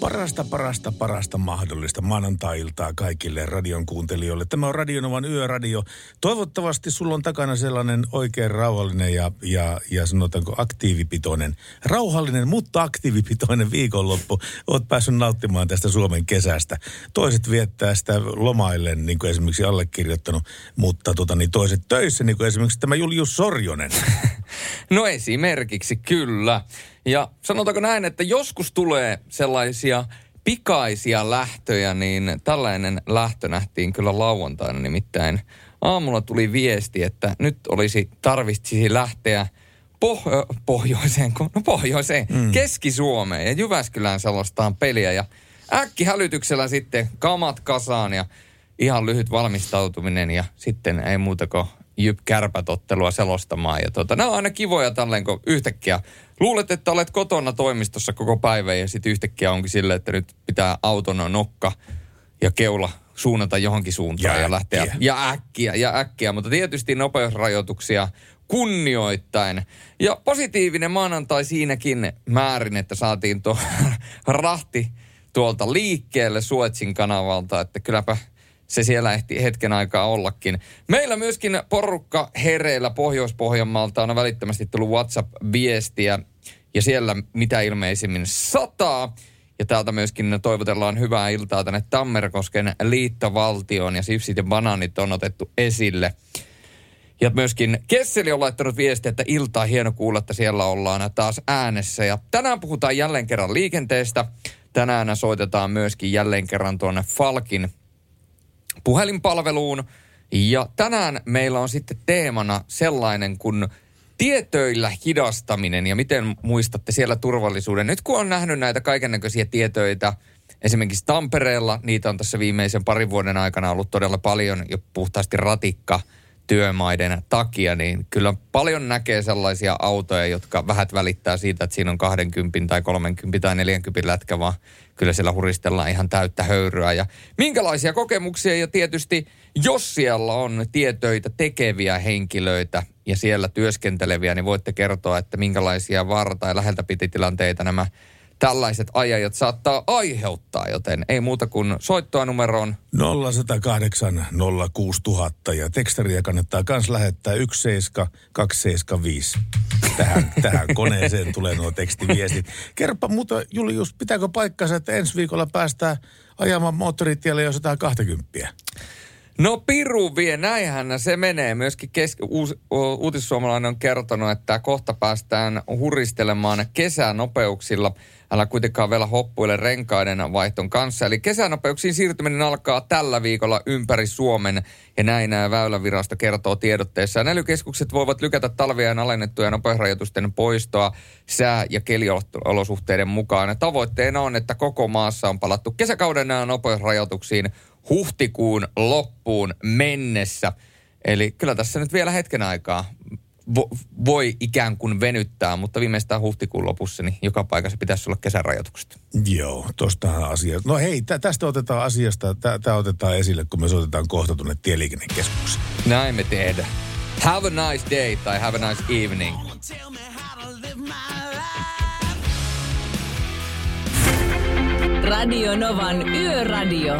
Parasta, parasta, parasta mahdollista maanantai-iltaa kaikille radion kuuntelijoille. Tämä on Radionovan yöradio. Toivottavasti sulla on takana sellainen oikein rauhallinen ja, ja, ja sanotaanko aktiivipitoinen, rauhallinen, mutta aktiivipitoinen viikonloppu. Oot päässyt nauttimaan tästä Suomen kesästä. Toiset viettää sitä lomaillen, niin kuin esimerkiksi allekirjoittanut, mutta tota, niin toiset töissä, niin kuin esimerkiksi tämä Julius Sorjonen. No esimerkiksi kyllä. Ja sanotaanko näin, että joskus tulee sellaisia pikaisia lähtöjä, niin tällainen lähtö nähtiin kyllä lauantaina. Nimittäin aamulla tuli viesti, että nyt olisi tarvitsisi lähteä poh- pohjoiseen, no pohjoiseen, mm. Keski-Suomeen ja Jyväskylään selostaan peliä. Ja äkki hälytyksellä sitten kamat kasaan ja ihan lyhyt valmistautuminen ja sitten ei muuta kuin Jyp Kärpät-ottelua selostamaan. Ja tota, nämä on aina kivoja tälleen, kun yhtäkkiä luulet, että olet kotona toimistossa koko päivän ja sitten yhtäkkiä onkin silleen, että nyt pitää auton nokka ja keula suunnata johonkin suuntaan ja, ja lähteä. Äkkiä. Ja äkkiä, ja äkkiä. Mutta tietysti nopeusrajoituksia kunnioittain. Ja positiivinen maanantai siinäkin määrin, että saatiin tuo rahti tuolta liikkeelle Suetsin kanavalta, että kylläpä se siellä ehti hetken aikaa ollakin. Meillä myöskin porukka hereillä Pohjois-Pohjanmaalta on välittömästi tullut WhatsApp-viestiä ja siellä mitä ilmeisimmin sataa. Ja täältä myöskin toivotellaan hyvää iltaa tänne Tammerkosken liittovaltioon ja sipsit ja banaanit on otettu esille. Ja myöskin Kesseli on laittanut viestiä, että iltaa hieno kuulla, että siellä ollaan taas äänessä. Ja tänään puhutaan jälleen kerran liikenteestä. Tänään soitetaan myöskin jälleen kerran tuonne Falkin puhelinpalveluun. Ja tänään meillä on sitten teemana sellainen kuin tietöillä hidastaminen ja miten muistatte siellä turvallisuuden. Nyt kun on nähnyt näitä kaikennäköisiä tietöitä, esimerkiksi Tampereella, niitä on tässä viimeisen parin vuoden aikana ollut todella paljon jo puhtaasti ratikka työmaiden takia, niin kyllä paljon näkee sellaisia autoja, jotka vähät välittää siitä, että siinä on 20 tai 30 tai 40 lätkä, vaan kyllä siellä huristellaan ihan täyttä höyryä. Ja minkälaisia kokemuksia ja tietysti jos siellä on tietöitä tekeviä henkilöitä ja siellä työskenteleviä, niin voitte kertoa, että minkälaisia vaara- tai läheltä piti tilanteita nämä tällaiset ajajat saattaa aiheuttaa, joten ei muuta kuin soittoa numeroon 0108 06000 ja tekstaria kannattaa myös lähettää 17275. Tähän, tähän koneeseen tulee nuo tekstiviestit. Kerropa muuta, Julius, pitääkö paikkansa, että ensi viikolla päästään ajamaan moottoritielle jo 120? No Piru vie, näinhän se menee. Myöskin kes- uus, uutissuomalainen on kertonut, että kohta päästään huristelemaan kesänopeuksilla – älä kuitenkaan vielä hoppuile renkaiden vaihton kanssa. Eli kesänopeuksiin siirtyminen alkaa tällä viikolla ympäri Suomen ja näin Väylävirasto kertoo tiedotteessa. Nälykeskukset voivat lykätä talvien alennettuja nopeusrajoitusten poistoa sää- ja keliolosuhteiden mukaan. Tavoitteena on, että koko maassa on palattu kesäkauden nopeusrajoituksiin huhtikuun loppuun mennessä. Eli kyllä tässä nyt vielä hetken aikaa vo, voi ikään kuin venyttää, mutta viimeistään huhtikuun lopussa, niin joka paikassa pitäisi olla kesärajoitukset. Joo, tuostahan asia. No hei, tä, tästä otetaan asiasta, tämä otetaan esille, kun me soitetaan kohta tuonne tieliikennekeskukseen. Näin me tehdään. Have a nice day tai have a nice evening. Radio Novan Yöradio.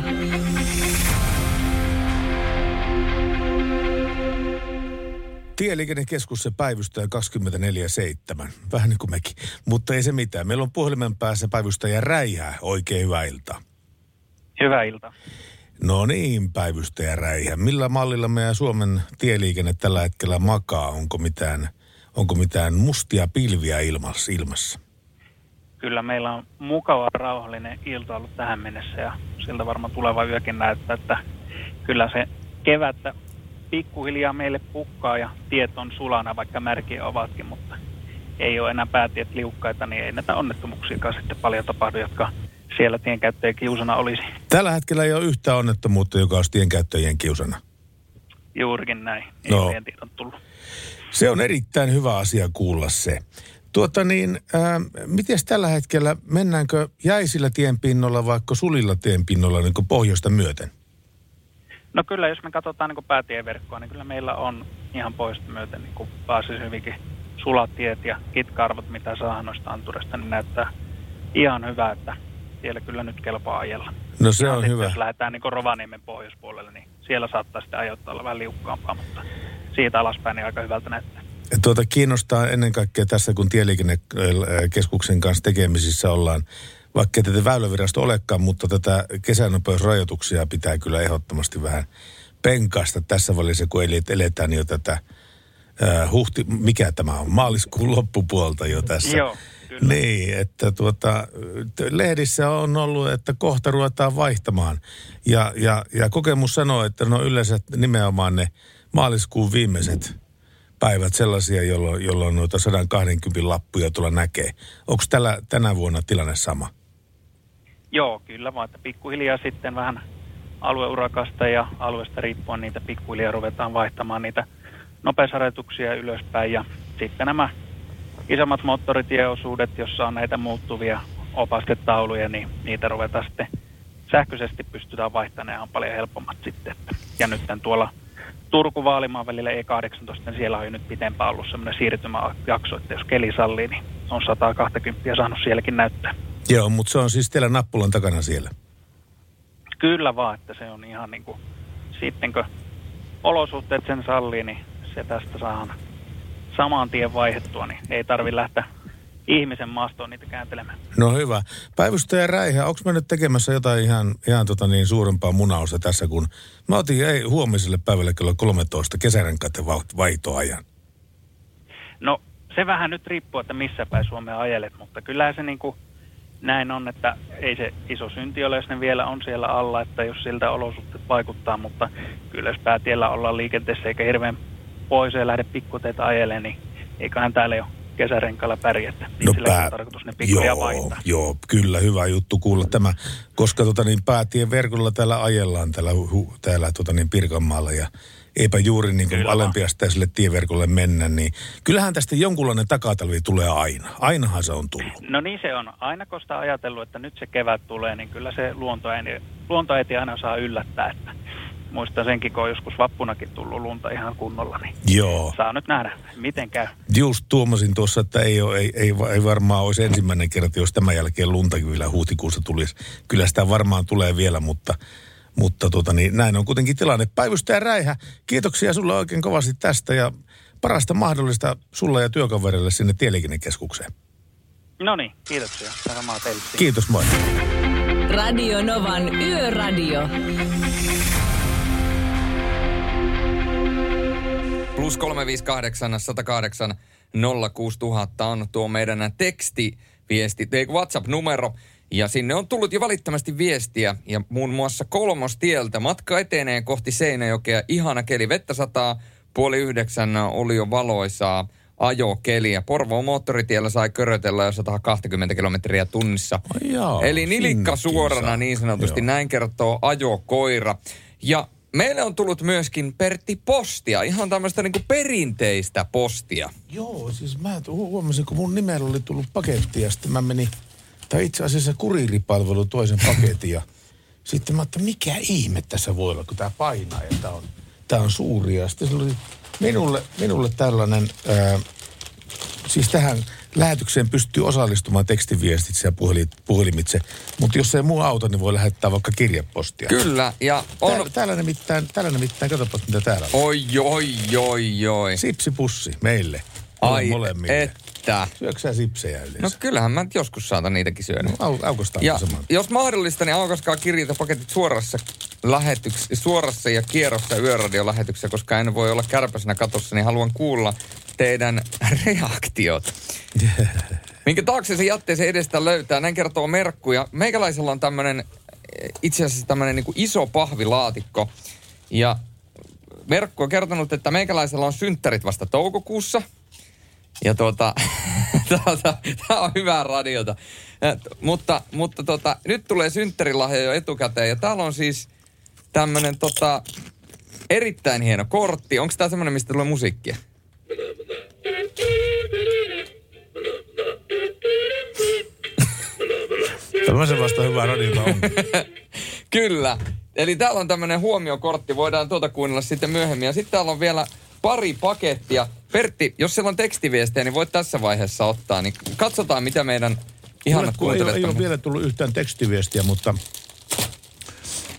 Tieliikennekeskus se päivystää 24-7, vähän niin kuin mekin. Mutta ei se mitään. Meillä on puhelimen päässä päivystäjä Räihä. Oikein hyvää iltaa. Hyvää iltaa. No niin, päivystäjä Räihä. Millä mallilla meidän Suomen tieliikenne tällä hetkellä makaa? Onko mitään, onko mitään mustia pilviä ilmassa? ilmassa? Kyllä meillä on mukava rauhallinen ilta ollut tähän mennessä ja siltä varmaan tuleva yökin näyttää, että kyllä se kevättä pikkuhiljaa meille pukkaa ja tiet on sulana, vaikka märkiä ovatkin, mutta ei ole enää päätiet liukkaita, niin ei näitä onnettomuuksiakaan sitten paljon tapahdu, jotka siellä tienkäyttäjien kiusana olisi. Tällä hetkellä ei ole yhtä onnettomuutta, joka olisi tienkäyttäjien kiusana. Juurikin näin. Ei No. tiedon tullut. Se on erittäin hyvä asia kuulla se. Tuota niin, ää, miten tällä hetkellä, mennäänkö jäisillä tienpinnolla vaikka sulilla tienpinnolla niin pohjoista myöten? No kyllä, jos me katsotaan niin päätieverkkoa, niin kyllä meillä on ihan poista myöten niin pääsisi hyvinkin sulatiet ja kitkarvot, mitä saa noista anturista, niin näyttää ihan hyvä, että siellä kyllä nyt kelpaa ajella. No se Ihan on hyvä. Jos lähdetään niin Rovaniemen pohjoispuolelle, niin siellä saattaa sitten ajoittaa olla vähän liukkaampaa, mutta siitä alaspäin niin aika hyvältä näyttää. Tuota kiinnostaa ennen kaikkea tässä, kun Tieliikennekeskuksen kanssa tekemisissä ollaan, vaikka tätä väylävirasto olekaan, mutta tätä kesänopeusrajoituksia pitää kyllä ehdottomasti vähän penkaista tässä välissä, kun eli- eletään jo tätä ää, huhti, mikä tämä on, maaliskuun loppupuolta jo tässä. Joo, kyllä. Niin, että tuota, lehdissä on ollut, että kohta ruvetaan vaihtamaan. Ja, ja, ja kokemus sanoo, että no yleensä nimenomaan ne maaliskuun viimeiset päivät sellaisia, jolloin, jolloin noita 120 lappuja tulla näkee. Onko tällä, tänä vuonna tilanne sama? Joo, kyllä vaan, että pikkuhiljaa sitten vähän alueurakasta ja alueesta riippuen niitä pikkuhiljaa ruvetaan vaihtamaan niitä nopeusharjoituksia ylöspäin ja sitten nämä isommat moottoritieosuudet, jossa on näitä muuttuvia opastetauluja, niin niitä ruvetaan sitten sähköisesti pystytään vaihtamaan, ne on paljon helpommat sitten. Ja nyt tuolla Turku-Vaalimaan välillä E18, niin siellä on jo nyt pitempään ollut semmoinen siirtymäjakso, että jos keli sallii, niin on 120 saanut sielläkin näyttää. Joo, mutta se on siis teillä nappulan takana siellä. Kyllä vaan, että se on ihan niin kuin, sitten kun olosuhteet sen sallii, niin se tästä saadaan saman tien vaihettua, niin ei tarvi lähteä ihmisen maastoon niitä kääntelemään. No hyvä. Päivystäjä Räihä, onko mä nyt tekemässä jotain ihan, ihan tota niin suurempaa munausta tässä, kun mä otin ei, huomiselle päivälle kello 13 kesärenkaiden va- vaihtoajan. No se vähän nyt riippuu, että missä päin Suomea ajelet, mutta kyllä se niin kuin näin on, että ei se iso synti ole, jos ne vielä on siellä alla, että jos siltä olosuhteet vaikuttaa, mutta kyllä jos päätiellä ollaan liikenteessä eikä hirveän pois ja lähde pikkuteitä ajelemaan, niin eiköhän täällä jo kesärenkailla pärjätä. Niin sillä on tarkoitus ne pikkuja joo, vaihtaa. joo, kyllä hyvä juttu kuulla tämä, koska tota niin, päätien verkolla täällä ajellaan täällä, hu, täällä tota niin, Pirkanmaalla ja eipä juuri niin kuin alempiasteiselle tieverkolle mennä, niin kyllähän tästä jonkunlainen takatalvi tulee aina. Ainahan se on tullut. No niin se on. Aina kun sitä ajatellut, että nyt se kevät tulee, niin kyllä se luontoäiti, luontoäiti aina saa yllättää. Että muistan senkin, kun on joskus vappunakin tullut lunta ihan kunnolla, niin Joo. saa nyt nähdä, miten käy. Just tuomasin tuossa, että ei, ole, ei, ei, ei varmaan olisi ensimmäinen kerta, jos tämän jälkeen lunta kyllä huhtikuussa tulisi. Kyllä sitä varmaan tulee vielä, mutta, mutta tota niin, näin on kuitenkin tilanne. Päivystäjä Räihä, kiitoksia sulle oikein kovasti tästä ja parasta mahdollista sulle ja työkaverille sinne tieliikennekeskukseen. No niin, kiitoksia. Samaa teille. Kiitos, moi. Radio Novan Yöradio. Plus 358 108 06000 on tuo meidän tekstiviesti, ei WhatsApp-numero. Ja sinne on tullut jo välittömästi viestiä ja muun muassa kolmostieltä matka etenee kohti Seinäjokea. Ihana keli, vettä sataa, puoli yhdeksän oli jo valoisaa ajokeliä. Porvoon moottoritiellä sai körötellä jo 120 kilometriä tunnissa. Jaa, Eli nilikka suorana niin sanotusti, Joo. näin kertoo ajokoira. Ja meille on tullut myöskin Pertti postia, ihan tämmöistä niinku perinteistä postia. Joo, siis mä hu- huomasin, kun mun nimellä oli tullut paketti ja sitten mä menin, tai itse asiassa kuriiripalvelu toisen paketin ja sitten mä että mikä ihme tässä voi olla, kun tää painaa ja tää on, tää on suuri. Ja sitten se oli minulle, minulle tällainen, ää, siis tähän lähetykseen pystyy osallistumaan tekstiviestitse ja puhelimitse, mutta jos ei muu auta, niin voi lähettää vaikka kirjepostia. Kyllä, ja on... Täällä, täällä nimittäin, täällä nimittäin, katsopas mitä täällä on. Oi, oi, oi, oi. Sipsipussi meille. Ai, molemmille. että. Syöksä sä sipsejä yleensä? No kyllähän mä joskus saatan niitäkin syödä. No, au, Ja saman. jos mahdollista, niin aukaskaa kirjitapaketit suorassa, lähetyks, suorassa ja kierrossa yöradiolähetyksessä, koska en voi olla kärpäsenä katossa, niin haluan kuulla teidän reaktiot. Minkä taakse se jätteeseen edestä löytää, näin kertoo Merkku. Ja meikäläisellä on tämmöinen, itse asiassa tämmöinen niin iso pahvilaatikko. Ja Merkku on kertonut, että meikäläisellä on synttärit vasta toukokuussa. Ja tuota, tämä on hyvää radiota. Ja, mutta mutta tota, nyt tulee synttärilahja jo etukäteen ja täällä on siis tämmönen tota, erittäin hieno kortti. Onko tämä semmoinen, mistä tulee musiikkia? Tämä se vasta hyvää radiota on. Kyllä. Eli täällä on tämmöinen huomiokortti, voidaan tuota kuunnella sitten myöhemmin. Ja sitten täällä on vielä pari pakettia. Pertti, jos siellä on tekstiviestejä, niin voit tässä vaiheessa ottaa. Niin katsotaan, mitä meidän ihanat Mulle ei, ole- ei ole kuuntelijat vielä tullut yhtään tekstiviestiä, mutta,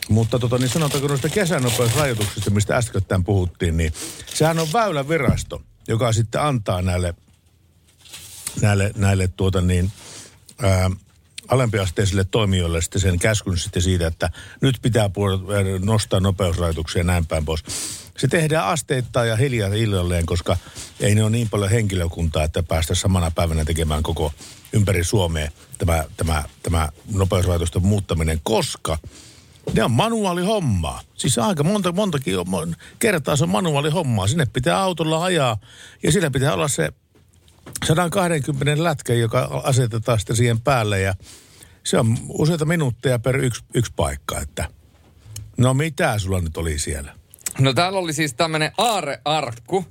mutta tota, niin sanotaanko noista kesänopeusrajoituksista, mistä äsken puhuttiin, niin sehän on väylävirasto, joka sitten antaa näille, näille, näille tuota niin, ää, alempiasteisille toimijoille sitten sen käskyn sitten siitä, että nyt pitää nostaa nopeusrajoituksia ja näin päin pois. Se tehdään asteittain ja hiljaa illalleen, koska ei ne ole niin paljon henkilökuntaa, että päästä samana päivänä tekemään koko ympäri Suomea tämä, tämä, tämä nopeusrajoitusten muuttaminen, koska ne on manuaalihommaa. Siis aika monta, montakin mon- kertaa se on manuaalihommaa. Sinne pitää autolla ajaa ja sillä pitää olla se 120 lätkä, joka asetetaan sitten siihen päälle ja se on useita minuutteja per yksi, yksi paikka, että no mitä sulla nyt oli siellä? No täällä oli siis tämmönen aarearkku.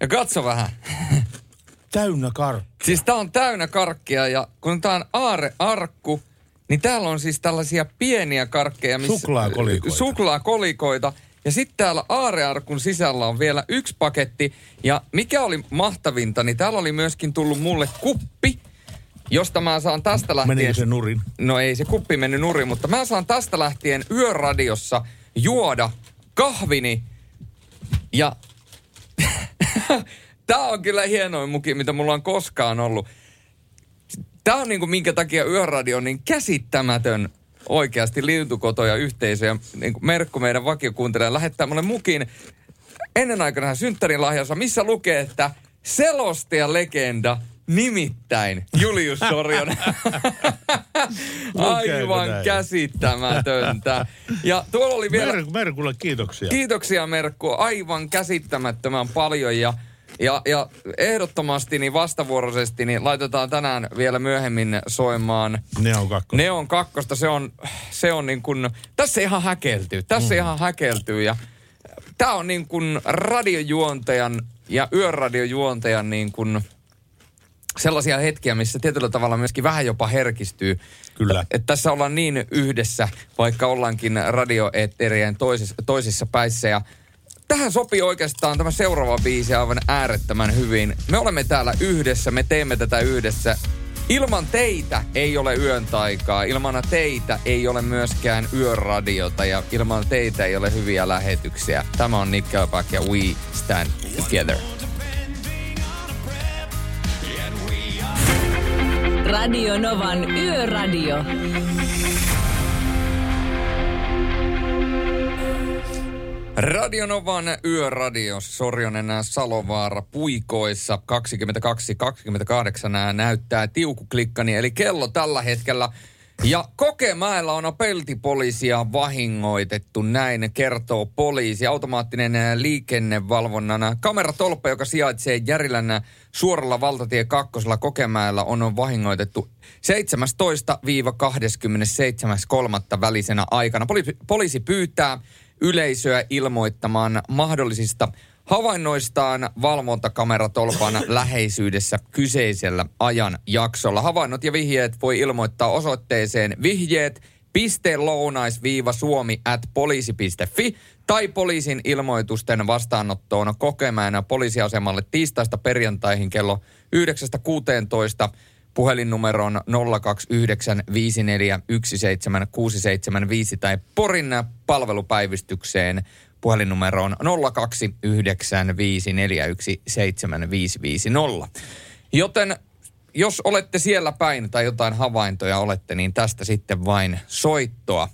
Ja katso vähän. Täynnä kar. Siis tää on täynnä karkkia ja kun tää on aarearkku, niin täällä on siis tällaisia pieniä karkkeja. Missä, Suklaakolikoita. Suklaakolikoita. Ja sitten täällä aarearkun sisällä on vielä yksi paketti. Ja mikä oli mahtavinta, niin täällä oli myöskin tullut mulle kuppi, josta mä saan tästä lähtien... Menikö se nurin? No ei se kuppi mennyt nurin, mutta mä saan tästä lähtien yöradiossa juoda kahvini. Ja tää on kyllä hienoin muki, mitä mulla on koskaan ollut. Tää on niinku minkä takia yöradio on niin käsittämätön oikeasti liutukoto ja yhteisö. Ja niin Merkku, meidän vakiokuuntelija, lähettää mulle mukin ennen aikana synttärin lahjansa, missä lukee, että selostaja legenda Nimittäin Julius Sorjonen. Aivan käsittämätöntä. Ja tuolla oli vielä... Mer- Merkulle kiitoksia. Kiitoksia Merkku, aivan käsittämättömän paljon ja, ja, ja ehdottomasti niin vastavuoroisesti niin laitetaan tänään vielä myöhemmin soimaan ne on kakko. Neon kakkosta. Se on, se on niin kuin, tässä ihan häkeltyy, tässä mm. ihan häkeltyy ja tämä on niin kuin radiojuontajan ja yöradiojuontajan niin kuin sellaisia hetkiä, missä tietyllä tavalla myöskin vähän jopa herkistyy. Kyllä. Että tässä ollaan niin yhdessä, vaikka ollaankin radioeetterien toisissa, toisissa päissä. Ja tähän sopii oikeastaan tämä seuraava biisi aivan äärettömän hyvin. Me olemme täällä yhdessä, me teemme tätä yhdessä. Ilman teitä ei ole yön taikaa, ilman teitä ei ole myöskään yöradiota ja ilman teitä ei ole hyviä lähetyksiä. Tämä on Nickelback ja We Stand Together. Radio Novan Yöradio. Radionovan yöradio, Sorjonen Salovaara puikoissa 22-28 näyttää tiukuklikkani, eli kello tällä hetkellä. Ja Kokemäellä on peltipoliisia vahingoitettu, näin kertoo poliisi. Automaattinen liikennevalvonnan kameratolppa, joka sijaitsee Järilän suoralla valtatie kakkosella Kokemäellä, on vahingoitettu 17-27.3. välisenä aikana. Poli- poliisi pyytää yleisöä ilmoittamaan mahdollisista havainnoistaan valvontakameratolpan läheisyydessä kyseisellä ajan jaksolla. Havainnot ja vihjeet voi ilmoittaa osoitteeseen vihjeet lounais-suomi at poliisi.fi tai poliisin ilmoitusten vastaanottoon Kokemäenä poliisiasemalle tiistaista perjantaihin kello 9.16 puhelinnumero on 029541765 tai Porin palvelupäivystykseen puhelinnumeroon 029541755. Joten jos olette siellä päin tai jotain havaintoja olette, niin tästä sitten vain soittoa.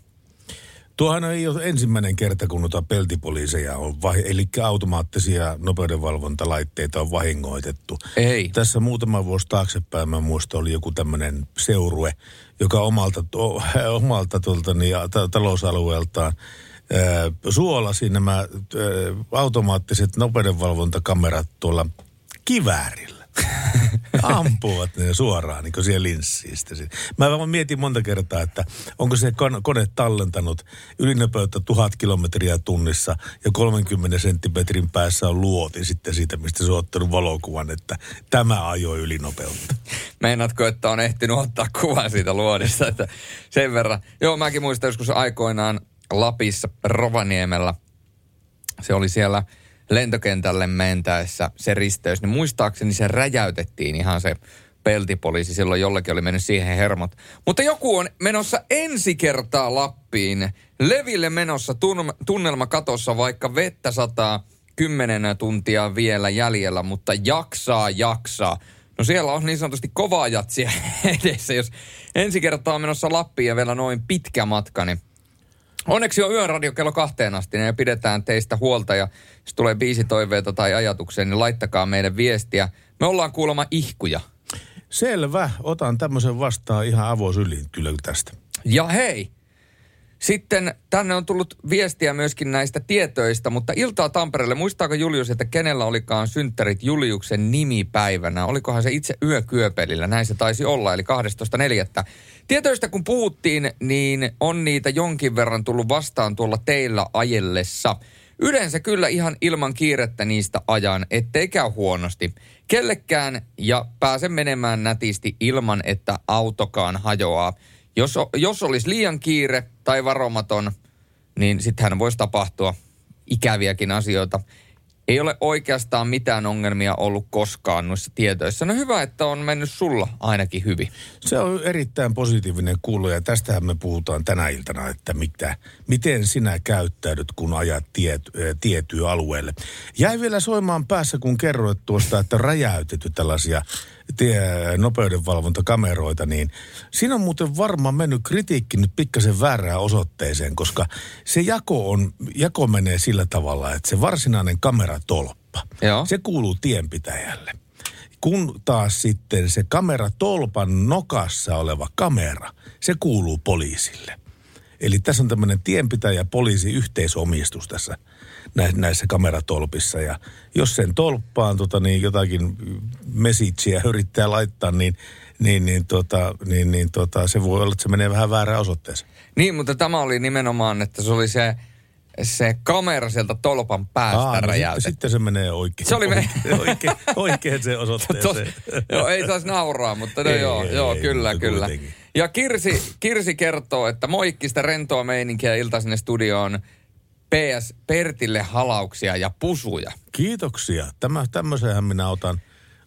Tuohan ei ole ensimmäinen kerta, kun noita peltipoliiseja on, vahi- eli automaattisia nopeudenvalvontalaitteita on vahingoitettu. Ei. Tässä muutama vuosi taaksepäin, mä muistan, oli joku tämmöinen seurue, joka omalta, o, omalta tuolta, niin, ta, talousalueeltaan ää, suolasi nämä ää, automaattiset nopeudenvalvontakamerat tuolla kiväärillä. Ampuvat ne suoraan niin siellä linssiin. Mä vaan mietin monta kertaa, että onko se kon- kone tallentanut ylinopeutta tuhat kilometriä tunnissa ja 30 senttimetrin päässä on luoti sitten siitä, mistä se on ottanut valokuvan, että tämä ajoi ylinopeutta. Meinaatko, että on ehtinyt ottaa kuvan siitä luodista, että sen verran. Joo, mäkin muistan joskus aikoinaan Lapissa Rovaniemellä. Se oli siellä lentokentälle mentäessä se risteys, niin muistaakseni se räjäytettiin ihan se peltipoliisi. Silloin jollekin oli mennyt siihen hermot. Mutta joku on menossa ensi kertaa Lappiin. Leville menossa tun- tunnelma katossa, vaikka vettä sataa kymmenen tuntia vielä jäljellä, mutta jaksaa, jaksaa. No siellä on niin sanotusti kovaa jatsia edessä, jos ensi kertaa on menossa Lappiin ja vielä noin pitkä matka, niin Onneksi on yöradio kello kahteen asti ja pidetään teistä huolta ja jos tulee toiveita tai ajatuksia, niin laittakaa meidän viestiä. Me ollaan kuulemma ihkuja. Selvä, otan tämmöisen vastaan ihan avosyliin kyllä tästä. Ja hei, sitten tänne on tullut viestiä myöskin näistä tietoista, mutta iltaa Tampereelle. Muistaako Julius, että kenellä olikaan synttärit Juliuksen nimipäivänä? Olikohan se itse yökyöpelillä? Näin se taisi olla, eli 12.4. Tietoista kun puhuttiin, niin on niitä jonkin verran tullut vastaan tuolla teillä ajellessa. Yleensä kyllä ihan ilman kiirettä niistä ajan, ettei käy huonosti. Kellekään ja pääse menemään nätisti ilman, että autokaan hajoaa. Jos, jos olisi liian kiire tai varomaton, niin sittenhän voisi tapahtua ikäviäkin asioita ei ole oikeastaan mitään ongelmia ollut koskaan noissa tietoissa. No hyvä, että on mennyt sulla ainakin hyvin. Se on erittäin positiivinen kuulu ja tästähän me puhutaan tänä iltana, että mitä, miten sinä käyttäydyt, kun ajat tiet, tietyä alueelle. Jäi vielä soimaan päässä, kun kerroit tuosta, että räjäytetty tällaisia tie, nopeudenvalvontakameroita, niin siinä on muuten varmaan mennyt kritiikki nyt pikkasen väärään osoitteeseen, koska se jako, on, jako menee sillä tavalla, että se varsinainen kameratolppa, Joo. se kuuluu tienpitäjälle. Kun taas sitten se kameratolpan nokassa oleva kamera, se kuuluu poliisille. Eli tässä on tämmöinen tienpitäjä poliisi yhteisomistus tässä näissä kameratolpissa. Ja jos sen tolppaan tota, niin jotakin messagea yrittää laittaa, niin, niin, niin, tota, niin, niin tota, se voi olla, että se menee vähän väärään osoitteeseen. Niin, mutta tämä oli nimenomaan, että se oli se se kamera sieltä tolpan päästä Aa, no sitten, sitten se menee oikein. Se oli me... oikein, oikein se osoitteeseen. joo, ei saisi nauraa, mutta no ei, joo, ei, joo ei, kyllä, kyllä. Kuitenkin. Ja Kirsi, Kirsi kertoo, että moikkista rentoa meininkiä ilta sinne studioon. PS Pertille halauksia ja pusuja. Kiitoksia. Tämä, tämmöisenhän minä otan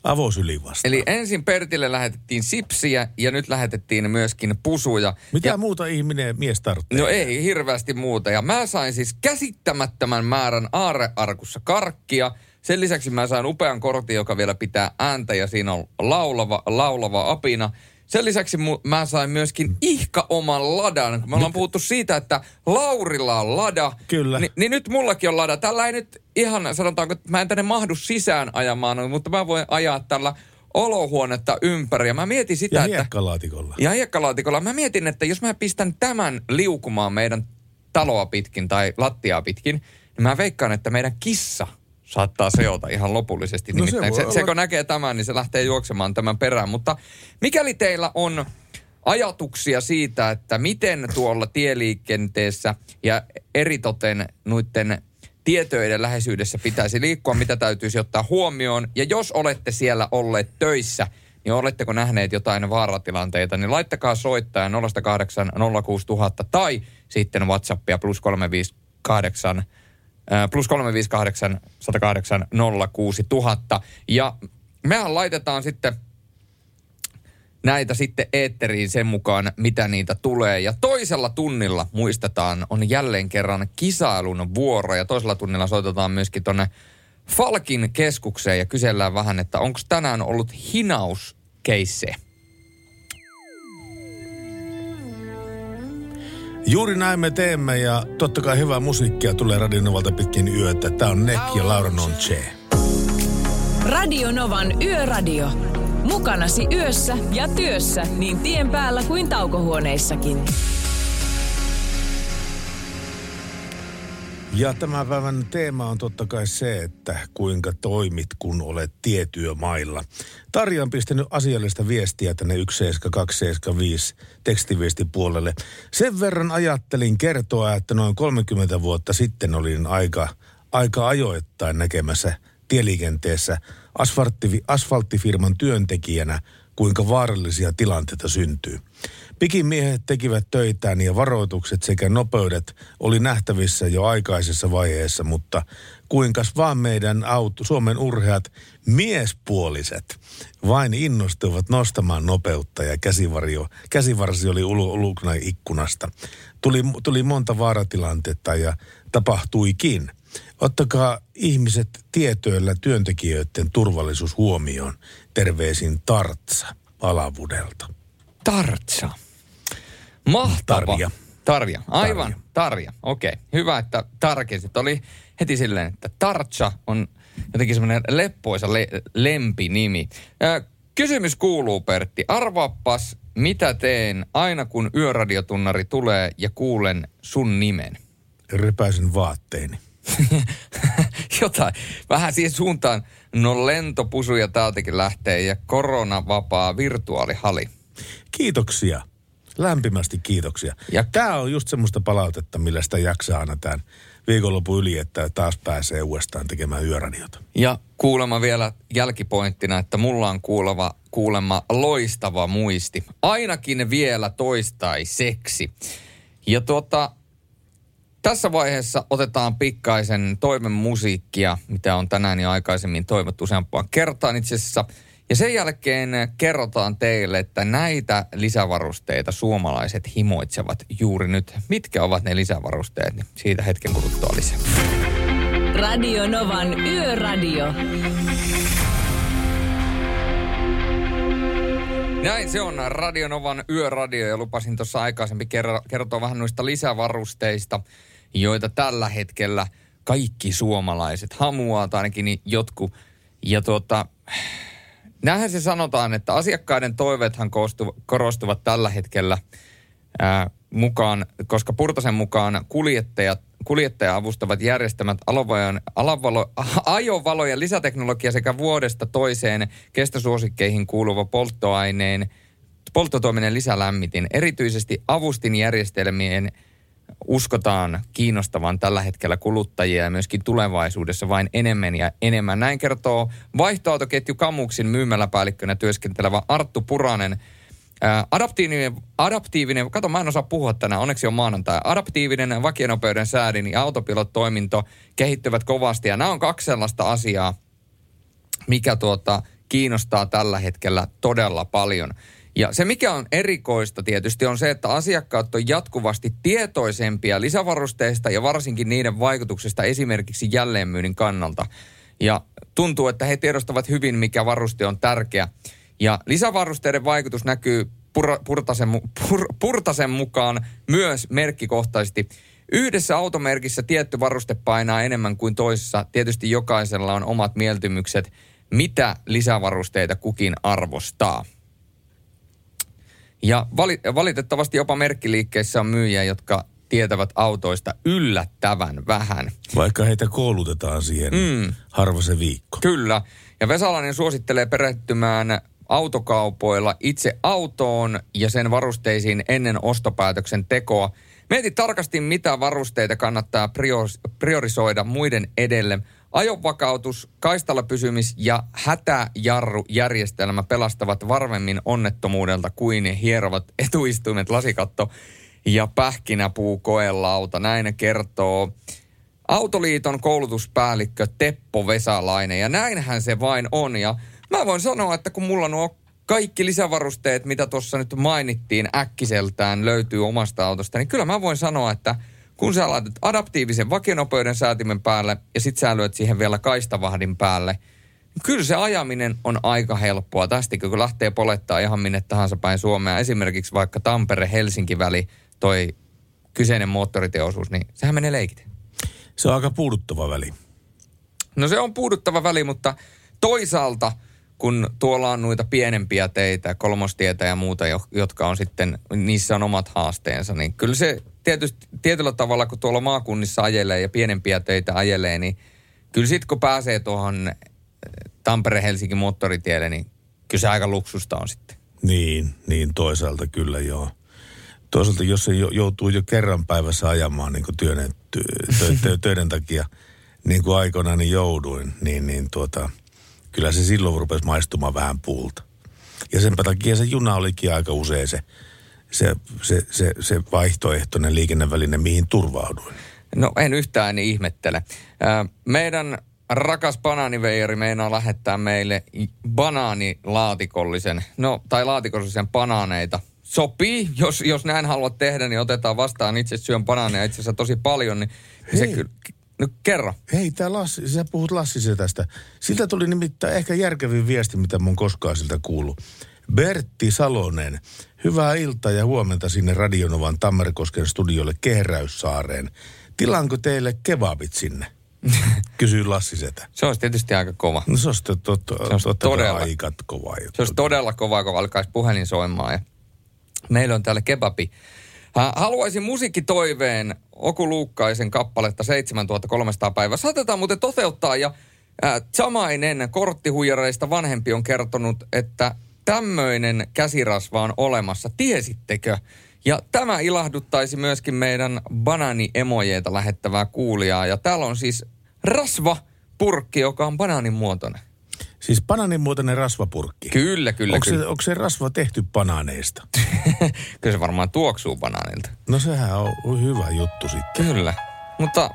avosyli vastaan. Eli ensin Pertille lähetettiin sipsiä ja nyt lähetettiin myöskin pusuja. Mitä ja, muuta ihminen mies tarvitsee? No ei hirveästi muuta. Ja mä sain siis käsittämättömän määrän aarearkussa karkkia. Sen lisäksi mä sain upean kortin, joka vielä pitää ääntä ja siinä on laulava, laulava apina. Sen lisäksi mu- mä sain myöskin ihka oman ladan. Kun me ollaan puhuttu siitä, että Laurilla on lada. Kyllä. Ni, niin nyt mullakin on lada. Tällä ei nyt ihan, sanotaanko, että mä en tänne mahdu sisään ajamaan, mutta mä voin ajaa tällä olohuonetta ympäri. Ja mä mietin sitä, ja hiekkalaatikolla. Ja hiekkalaatikolla. Mä mietin, että jos mä pistän tämän liukumaan meidän taloa pitkin tai lattiaa pitkin, niin mä veikkaan, että meidän kissa – saattaa seota ihan lopullisesti. No Nimittäin se, se, olla... se, kun näkee tämän, niin se lähtee juoksemaan tämän perään. Mutta mikäli teillä on ajatuksia siitä, että miten tuolla tieliikenteessä ja eritoten noiden tietojen läheisyydessä pitäisi liikkua, mitä täytyisi ottaa huomioon. Ja jos olette siellä olleet töissä, niin oletteko nähneet jotain vaaratilanteita, niin laittakaa soittaja 0806000 tai sitten WhatsAppia plus 358 plus 358 108 06000. Ja mehän laitetaan sitten näitä sitten eetteriin sen mukaan, mitä niitä tulee. Ja toisella tunnilla, muistetaan, on jälleen kerran kisailun vuoro. Ja toisella tunnilla soitetaan myöskin tuonne Falkin keskukseen ja kysellään vähän, että onko tänään ollut hinauskeissejä. Juuri näin me teemme ja totta kai hyvää musiikkia tulee Radionovalta pitkin yötä. Tämä on Nek ja Laura Nonche. Radio Novan Yöradio. Mukanasi yössä ja työssä niin tien päällä kuin taukohuoneissakin. Ja tämän päivän teema on totta kai se, että kuinka toimit, kun olet tietyömailla. Tarja on pistänyt asiallista viestiä tänne 17275 tekstiviestipuolelle. Sen verran ajattelin kertoa, että noin 30 vuotta sitten olin aika, aika ajoittain näkemässä tieliikenteessä asfaltti, asfalttifirman työntekijänä, kuinka vaarallisia tilanteita syntyy. Pikimiehet tekivät töitään ja varoitukset sekä nopeudet oli nähtävissä jo aikaisessa vaiheessa, mutta kuinkas vaan meidän auto, Suomen urheat miespuoliset vain innostuivat nostamaan nopeutta ja käsivarjo, käsivarsi oli ulkona ikkunasta. Tuli, tuli monta vaaratilannetta ja tapahtuikin. Ottakaa ihmiset tietoilla työntekijöiden turvallisuus huomioon. Terveisin Tartsa Alavudelta. Tartsa. Mahtava. Tarja. Tarja, aivan. Tarja. Tarja. Okei, okay. hyvä, että tarkensit. Oli heti silleen, että Tartsa on jotenkin semmoinen leppoisa le- lempinimi. Ö, kysymys kuuluu, Pertti. Arvaappas, mitä teen aina kun yöradiotunnari tulee ja kuulen sun nimen? Repäisen vaatteeni. Jotain. Vähän siihen suuntaan. No lentopusuja täältäkin lähtee ja koronavapaa virtuaalihali. Kiitoksia. Lämpimästi kiitoksia. Ja- tämä on just semmoista palautetta, millä sitä jaksaa aina tämän viikonlopun yli, että taas pääsee uudestaan tekemään yöradiota. Ja kuulemma vielä jälkipointtina, että mulla on kuuleva, kuulemma loistava muisti. Ainakin vielä toistaiseksi. Ja tuota, tässä vaiheessa otetaan pikkaisen toimen musiikkia, mitä on tänään jo aikaisemmin toivottu useampaan kertaan itse asiassa. Ja sen jälkeen kerrotaan teille, että näitä lisävarusteita suomalaiset himoitsevat juuri nyt. Mitkä ovat ne lisävarusteet, niin siitä hetken kuluttua lisää. Radio Novan Yöradio. Näin se on Radionovan yöradio ja lupasin tuossa aikaisemmin kertoa vähän noista lisävarusteista, joita tällä hetkellä kaikki suomalaiset hamuaa, tai ainakin jotkut. Ja tuota, näinhän se sanotaan, että asiakkaiden toiveethan koostu, korostuvat tällä hetkellä ää, mukaan, koska Purtasen mukaan kuljettajat kuljettaja avustavat järjestämät alovalojen, alavalo, ajovalojen lisäteknologia sekä vuodesta toiseen kestosuosikkeihin kuuluva polttoaineen, polttotoiminen lisälämmitin. Erityisesti avustinjärjestelmien uskotaan kiinnostavan tällä hetkellä kuluttajia ja myöskin tulevaisuudessa vain enemmän ja enemmän. Näin kertoo vaihtoautoketju Kamuksin myymäläpäällikkönä työskentelevä Arttu Puranen. Ää, Adaptiivinen, adaptiivinen, kato mä en osaa puhua tänään, onneksi on maanantai. Adaptiivinen vakionopeuden säädin ja autopilot-toiminto kehittyvät kovasti ja nämä on kaksi sellaista asiaa, mikä tuota, kiinnostaa tällä hetkellä todella paljon. Ja se, mikä on erikoista tietysti, on se, että asiakkaat on jatkuvasti tietoisempia lisävarusteista ja varsinkin niiden vaikutuksesta esimerkiksi jälleenmyynnin kannalta. Ja tuntuu, että he tiedostavat hyvin, mikä varuste on tärkeä. Ja lisävarusteiden vaikutus näkyy pur, purtasen, pur, purtasen mukaan myös merkkikohtaisesti. Yhdessä automerkissä tietty varuste painaa enemmän kuin toisessa. Tietysti jokaisella on omat mieltymykset, mitä lisävarusteita kukin arvostaa. Ja vali, valitettavasti jopa merkkiliikkeissä on myyjiä, jotka tietävät autoista yllättävän vähän. Vaikka heitä koulutetaan siihen mm. harva se viikko. Kyllä. Ja Vesalainen suosittelee perehtymään autokaupoilla itse autoon ja sen varusteisiin ennen ostopäätöksen tekoa. Mieti tarkasti, mitä varusteita kannattaa prior- priorisoida muiden edelle. Ajovakautus, kaistalla pysymis- ja hätäjarrujärjestelmä pelastavat varmemmin onnettomuudelta kuin hierovat etuistuimet, lasikatto ja pähkinäpuukoelauta. Näin kertoo Autoliiton koulutuspäällikkö Teppo Vesalainen. Ja näinhän se vain on. Ja mä voin sanoa, että kun mulla nuo kaikki lisävarusteet, mitä tuossa nyt mainittiin äkkiseltään löytyy omasta autosta, niin kyllä mä voin sanoa, että kun sä laitat adaptiivisen vakionopeuden säätimen päälle ja sit sä lyöt siihen vielä kaistavahdin päälle, niin kyllä se ajaminen on aika helppoa. Tästä kun lähtee polettaa ihan minne tahansa päin Suomea, esimerkiksi vaikka Tampere-Helsinki-väli, toi kyseinen moottoriteosuus, niin sehän menee leikiten. Se on aika puuduttava väli. No se on puuduttava väli, mutta toisaalta kun tuolla on noita pienempiä teitä, kolmostietä ja muuta, jo- jotka on sitten, niissä on omat haasteensa, niin kyllä se tietysti, tietyllä tavalla, kun tuolla maakunnissa ajelee ja pienempiä teitä ajelee, niin kyllä sitten kun pääsee tuohon Tampere-Helsinki moottoritielle, niin kyllä se aika luksusta on sitten. Niin, niin toisaalta kyllä joo. Toisaalta jos se jo, joutuu jo kerran päivässä ajamaan niin kuin työn, ty, tö, tö, töiden takia, niin kuin aikoinaan jouduin, niin, niin tuota, kyllä se silloin rupesi maistumaan vähän puulta. Ja sen takia se juna olikin aika usein se, se, se, se, se vaihtoehtoinen liikenneväline, mihin turvauduin. No en yhtään ihmettele. Meidän rakas banaaniveijari meinaa lähettää meille banaanilaatikollisen, no tai laatikollisen banaaneita. Sopii, jos, jos näin haluat tehdä, niin otetaan vastaan. Itse syön banaaneja itse asiassa tosi paljon, niin se Hei. kyllä, no kerro. Hei, tää Lassi, sä puhut Lassisen tästä. Siltä tuli nimittäin ehkä järkevin viesti, mitä mun koskaan siltä kuulu. Bertti Salonen, hyvää iltaa ja huomenta sinne Radionovan Tammerkosken studiolle Kehräyssaareen. Tilaanko teille kebabit sinne? Kysyy Lassi Setä. Se olisi tietysti aika kova. No se olisi tot, tot, tot, olisi totta todella- aika kova. Se olisi todella kovaa, kun alkaisi puhelin soimaan. Ja meillä on täällä kebabi. Hä, Haluaisin musiikkitoiveen Oku Luukkaisen kappaletta 7300 päivää. Saatetaan muuten toteuttaa ja ää, samainen korttihuijareista vanhempi on kertonut, että tämmöinen käsirasva on olemassa. Tiesittekö? Ja tämä ilahduttaisi myöskin meidän bananiemojeita lähettävää kuulijaa. Ja täällä on siis rasva purkki, joka on banaanin muotoinen. Siis banaanin muotoinen rasvapurkki. Kyllä, kyllä, onko, kyllä. se, onko se rasva tehty banaaneista? Kyllä se varmaan tuoksuu banaanilta. No sehän on hyvä juttu sitten. Kyllä. Mutta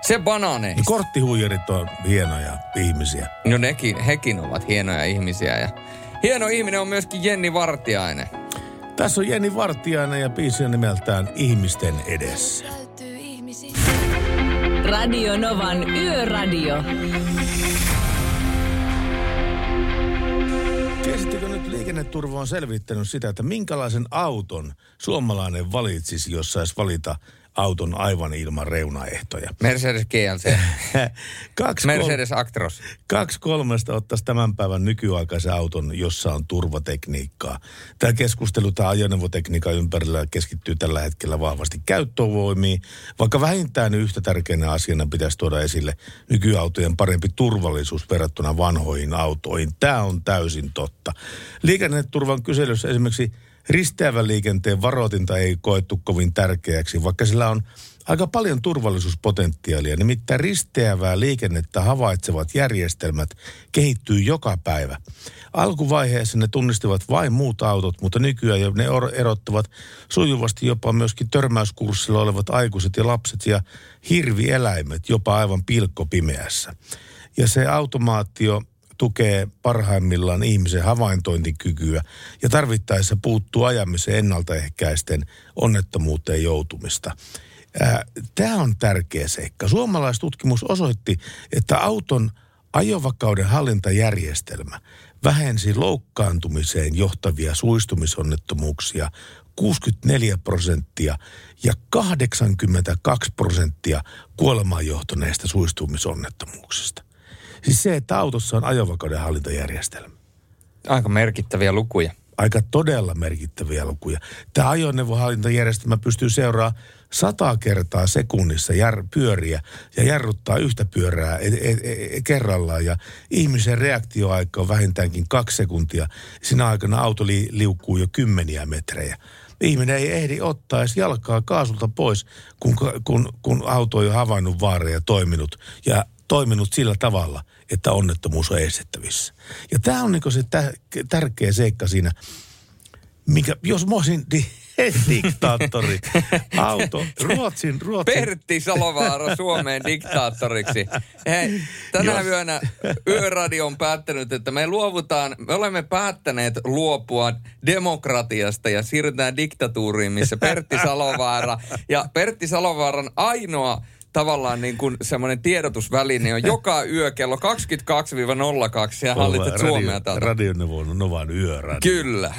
se Niin banaaneista. Korttihuijarit on hienoja ihmisiä. No nekin, hekin ovat hienoja ihmisiä. Ja hieno ihminen on myöskin Jenni Vartiainen. Tässä on Jenni Vartiainen ja biisi on nimeltään Ihmisten edessä. Radio Novan Yöradio. Tiesittekö nyt liikenneturva on selvittänyt sitä, että minkälaisen auton suomalainen valitsisi, jos saisi valita auton aivan ilman reunaehtoja? Mercedes GLC. Kaksi, Mercedes Actros. kaksi kolmesta ottaisi tämän päivän nykyaikaisen auton, jossa on turvatekniikkaa. Tämä keskustelu, tämä ajoneuvotekniikan ympärillä keskittyy tällä hetkellä vahvasti käyttövoimiin, vaikka vähintään yhtä tärkeänä asiana pitäisi tuoda esille nykyautojen parempi turvallisuus verrattuna vanhoihin autoihin. Tämä on täysin totta. Liikenneturvan kyselyssä esimerkiksi risteävän liikenteen varoitinta ei koettu kovin tärkeäksi, vaikka sillä on aika paljon turvallisuuspotentiaalia. Nimittäin risteävää liikennettä havaitsevat järjestelmät kehittyy joka päivä. Alkuvaiheessa ne tunnistivat vain muut autot, mutta nykyään ne erottavat sujuvasti jopa myöskin törmäyskurssilla olevat aikuiset ja lapset ja hirvieläimet jopa aivan pilkkopimeässä. Ja se automaatio tukee parhaimmillaan ihmisen havaintointikykyä ja tarvittaessa puuttuu ajamiseen ennaltaehkäisten onnettomuuteen joutumista. Tämä on tärkeä seikka. Suomalaistutkimus osoitti, että auton ajovakauden hallintajärjestelmä vähensi loukkaantumiseen johtavia suistumisonnettomuuksia 64 prosenttia ja 82 prosenttia kuolemaan johtaneista suistumisonnettomuuksista. Siis se, että autossa on ajovakauden hallintajärjestelmä. Aika merkittäviä lukuja. Aika todella merkittäviä lukuja. Tämä ajoneuvohallintajärjestelmä pystyy seuraamaan sata kertaa sekunnissa jär, pyöriä ja jarruttaa yhtä pyörää e, e, e, kerrallaan. Ja ihmisen reaktioaika on vähintäänkin kaksi sekuntia. Siinä aikana auto li, liukkuu jo kymmeniä metrejä. Ihminen ei ehdi ottaa edes jalkaa kaasulta pois, kun, kun, kun auto on jo havainnut vaaraa ja toiminut. Ja toiminut sillä tavalla, että onnettomuus on estettävissä. Ja tämä on niinku se tä- tärkeä seikka siinä, mikä, jos mä olisin di- diktaattori, auto, Ruotsin, Ruotsin. Pertti Salovaara Suomeen diktaattoriksi. Hei, tänä Jos. yönä Yöradio on päättänyt, että me luovutaan, me olemme päättäneet luopua demokratiasta ja siirrytään diktatuuriin, missä Pertti Salovaara ja Pertti Salovaaran ainoa tavallaan niin kuin semmoinen tiedotusväline on joka yö kello 22-02 ja hallitset Suomea täältä. Radioneuvon Novan yöradio. Kyllä.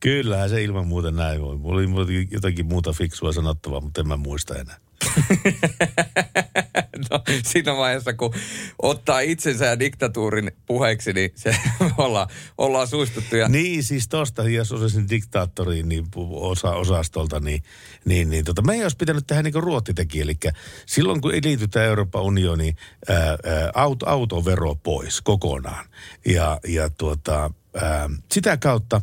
Kyllähän se ilman muuta näin voi. Mulla oli jotakin muuta fiksua sanottavaa, mutta en mä muista enää. no, siinä vaiheessa, kun ottaa itsensä ja diktatuurin puheeksi, niin se ollaan, ollaan suistuttu. Ja... Niin, siis tosta, jos osasin diktaattoriin niin osa, osastolta, niin, niin, niin tota, me ei olisi pitänyt tehdä niin kuin Ruotti teki. Eli silloin, kun liitytään Euroopan unioniin, ää, auto, autovero pois kokonaan. Ja, ja tuota, ää, sitä kautta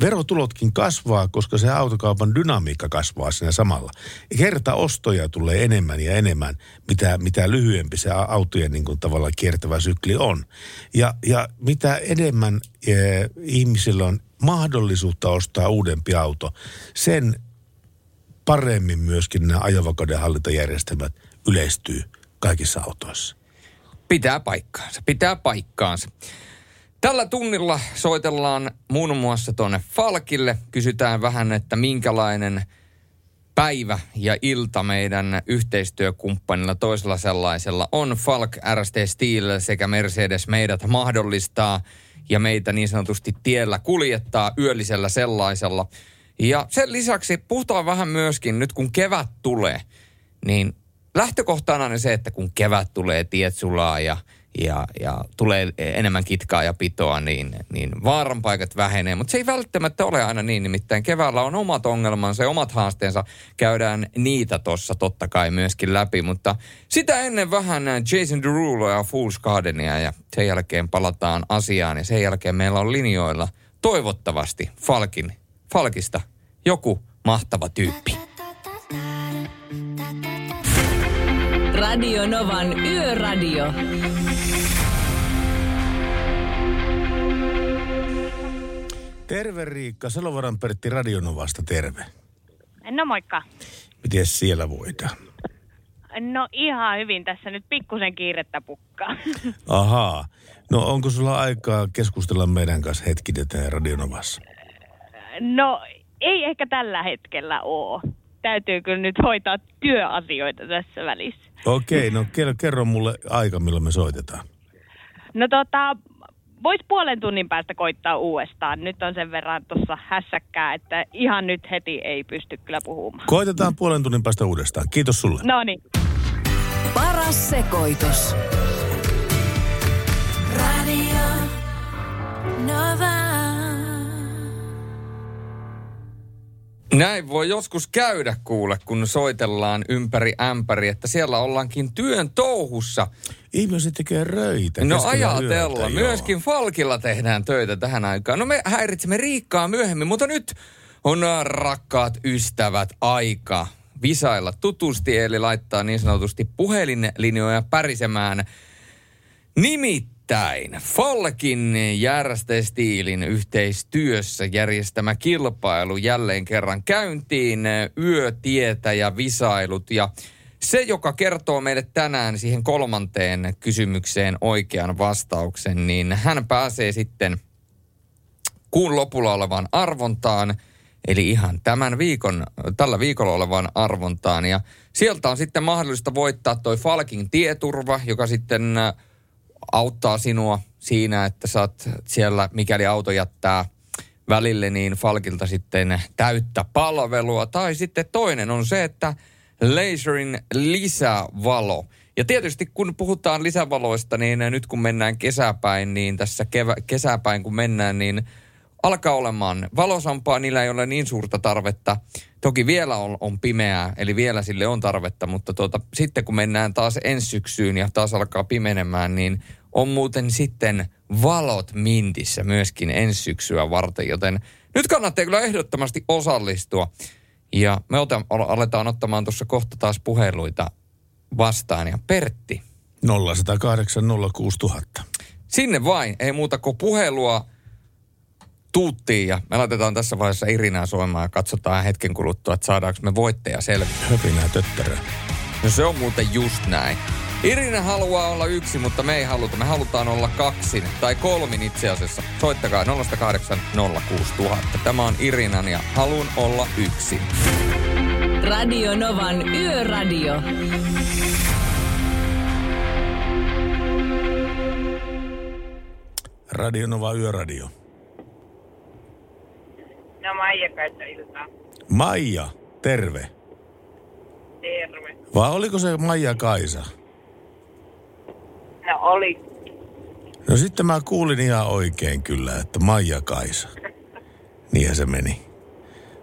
verotulotkin kasvaa, koska se autokaupan dynamiikka kasvaa siinä samalla. Kerta ostoja tulee enemmän ja enemmän, mitä, mitä lyhyempi se autojen niin kuin tavallaan kiertävä sykli on. Ja, ja mitä enemmän e, ihmisillä on mahdollisuutta ostaa uudempi auto, sen paremmin myöskin nämä ajovakauden hallintajärjestelmät yleistyy kaikissa autoissa. Pitää paikkaansa, pitää paikkaansa. Tällä tunnilla soitellaan muun muassa tuonne Falkille. Kysytään vähän, että minkälainen päivä ja ilta meidän yhteistyökumppanilla toisella sellaisella on. Falk, RST Steel sekä Mercedes meidät mahdollistaa ja meitä niin sanotusti tiellä kuljettaa yöllisellä sellaisella. Ja sen lisäksi puhutaan vähän myöskin, nyt kun kevät tulee, niin lähtökohtana on se, että kun kevät tulee, tiet sulaa ja ja, ja tulee enemmän kitkaa ja pitoa, niin, niin vaaranpaikat vähenee. Mutta se ei välttämättä ole aina niin, nimittäin keväällä on omat ongelmansa ja omat haasteensa. Käydään niitä tuossa totta kai myöskin läpi, mutta sitä ennen vähän Jason Derulo ja Fool's Gardenia ja sen jälkeen palataan asiaan ja sen jälkeen meillä on linjoilla toivottavasti Falkin, Falkista joku mahtava tyyppi. Radio Novan Yöradio. Terve Riikka, Selovaran Pertti Radionovasta, terve. No moikka. Miten siellä voidaan? No ihan hyvin, tässä nyt pikkusen kiirettä pukkaa. Ahaa. No onko sulla aikaa keskustella meidän kanssa hetkinen täällä Radionovassa? No ei ehkä tällä hetkellä oo. Täytyy kyllä nyt hoitaa työasioita tässä välissä. Okei, no kerro, kerro mulle aika, milloin me soitetaan. No tota, vois puolen tunnin päästä koittaa uudestaan. Nyt on sen verran tuossa hässäkkää, että ihan nyt heti ei pysty kyllä puhumaan. Koitetaan puolen tunnin päästä uudestaan. Kiitos sulle. No niin. Paras sekoitus. Radio Nova. Näin voi joskus käydä kuule, kun soitellaan ympäri ämpäri, että siellä ollaankin työn touhussa. Ihmiset tekee röitä. No ajatella, yötä, myöskin joo. Falkilla tehdään töitä tähän aikaan. No me häiritsemme Riikkaa myöhemmin, mutta nyt on rakkaat ystävät aika visailla tutusti, eli laittaa niin sanotusti puhelinlinjoja pärisemään. Nimittäin Falkin järjestästiilin yhteistyössä järjestämä kilpailu jälleen kerran käyntiin, yötietä ja visailut ja se, joka kertoo meille tänään siihen kolmanteen kysymykseen oikean vastauksen, niin hän pääsee sitten kuun lopulla olevaan arvontaan, eli ihan tämän viikon, tällä viikolla olevaan arvontaan. Ja sieltä on sitten mahdollista voittaa toi Falkin tieturva, joka sitten äh, auttaa sinua siinä, että saat siellä, mikäli auto jättää välille, niin Falkilta sitten täyttä palvelua. Tai sitten toinen on se, että laserin lisävalo. Ja tietysti kun puhutaan lisävaloista, niin nyt kun mennään kesäpäin, niin tässä kevä, kesäpäin kun mennään, niin alkaa olemaan valosampaa, niillä ei ole niin suurta tarvetta. Toki vielä on, on pimeää, eli vielä sille on tarvetta, mutta tuota, sitten kun mennään taas ensi syksyyn ja taas alkaa pimenemään, niin on muuten sitten valot mintissä myöskin ensi syksyä varten, joten nyt kannattaa kyllä ehdottomasti osallistua. Ja me otan, aletaan ottamaan tuossa kohta taas puheluita vastaan. Ja Pertti, 0108 06000. sinne vain, ei muuta kuin puhelua tuuttiin ja me laitetaan tässä vaiheessa Irinää soimaan ja katsotaan hetken kuluttua, että saadaanko me voittaja selville. Höpinää töttörää. No se on muuten just näin. Irina haluaa olla yksi, mutta me ei haluta. Me halutaan olla kaksin tai kolmin itse asiassa. Soittakaa 08 06000. Tämä on Irinan ja halun olla yksin. Radio Novan Yöradio. Radio Nova Yöradio. No Maija käyttää iltaa. Maija, terve. terve. Vai oliko se Maija Kaisa? No oli. No sitten mä kuulin ihan oikein kyllä, että Maija Kaisa. Niinhän se meni.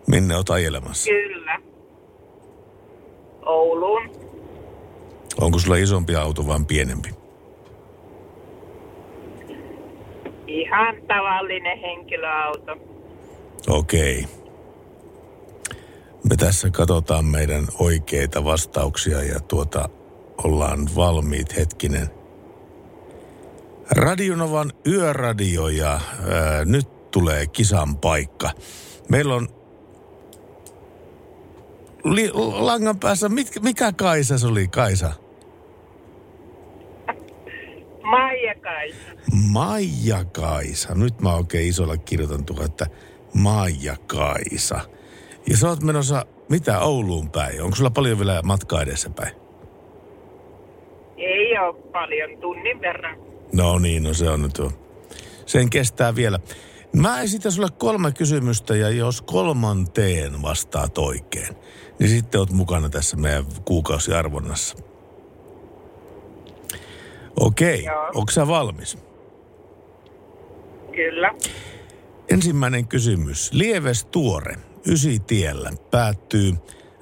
Minne oot ajelemassa? Kyllä. Ouluun. Onko sulla isompi auto vai pienempi? Ihan tavallinen henkilöauto. Okei. Me tässä katsotaan meidän oikeita vastauksia ja tuota ollaan valmiit hetkinen. Radionovan yöradio ja ää, nyt tulee kisan paikka. Meillä on li, langan päässä, mit, mikä Kaisa se oli Kaisa? Maija Kaisa. Maija Kaisa. Nyt mä oikein isolla kirjoitan tuohon, että Maija Kaisa. Ja sä oot menossa, mitä, Ouluun päin? Onko sulla paljon vielä matkaa edessäpäin? Ei ole paljon, tunnin verran. No niin, no se on nyt jo. Sen kestää vielä. Mä esitän sulle kolme kysymystä ja jos kolmanteen vastaat oikein, niin sitten oot mukana tässä meidän kuukausiarvonnassa. Okei, Joo. onko sä valmis? Kyllä. Ensimmäinen kysymys. Lieves tuore Ysitiellä päättyy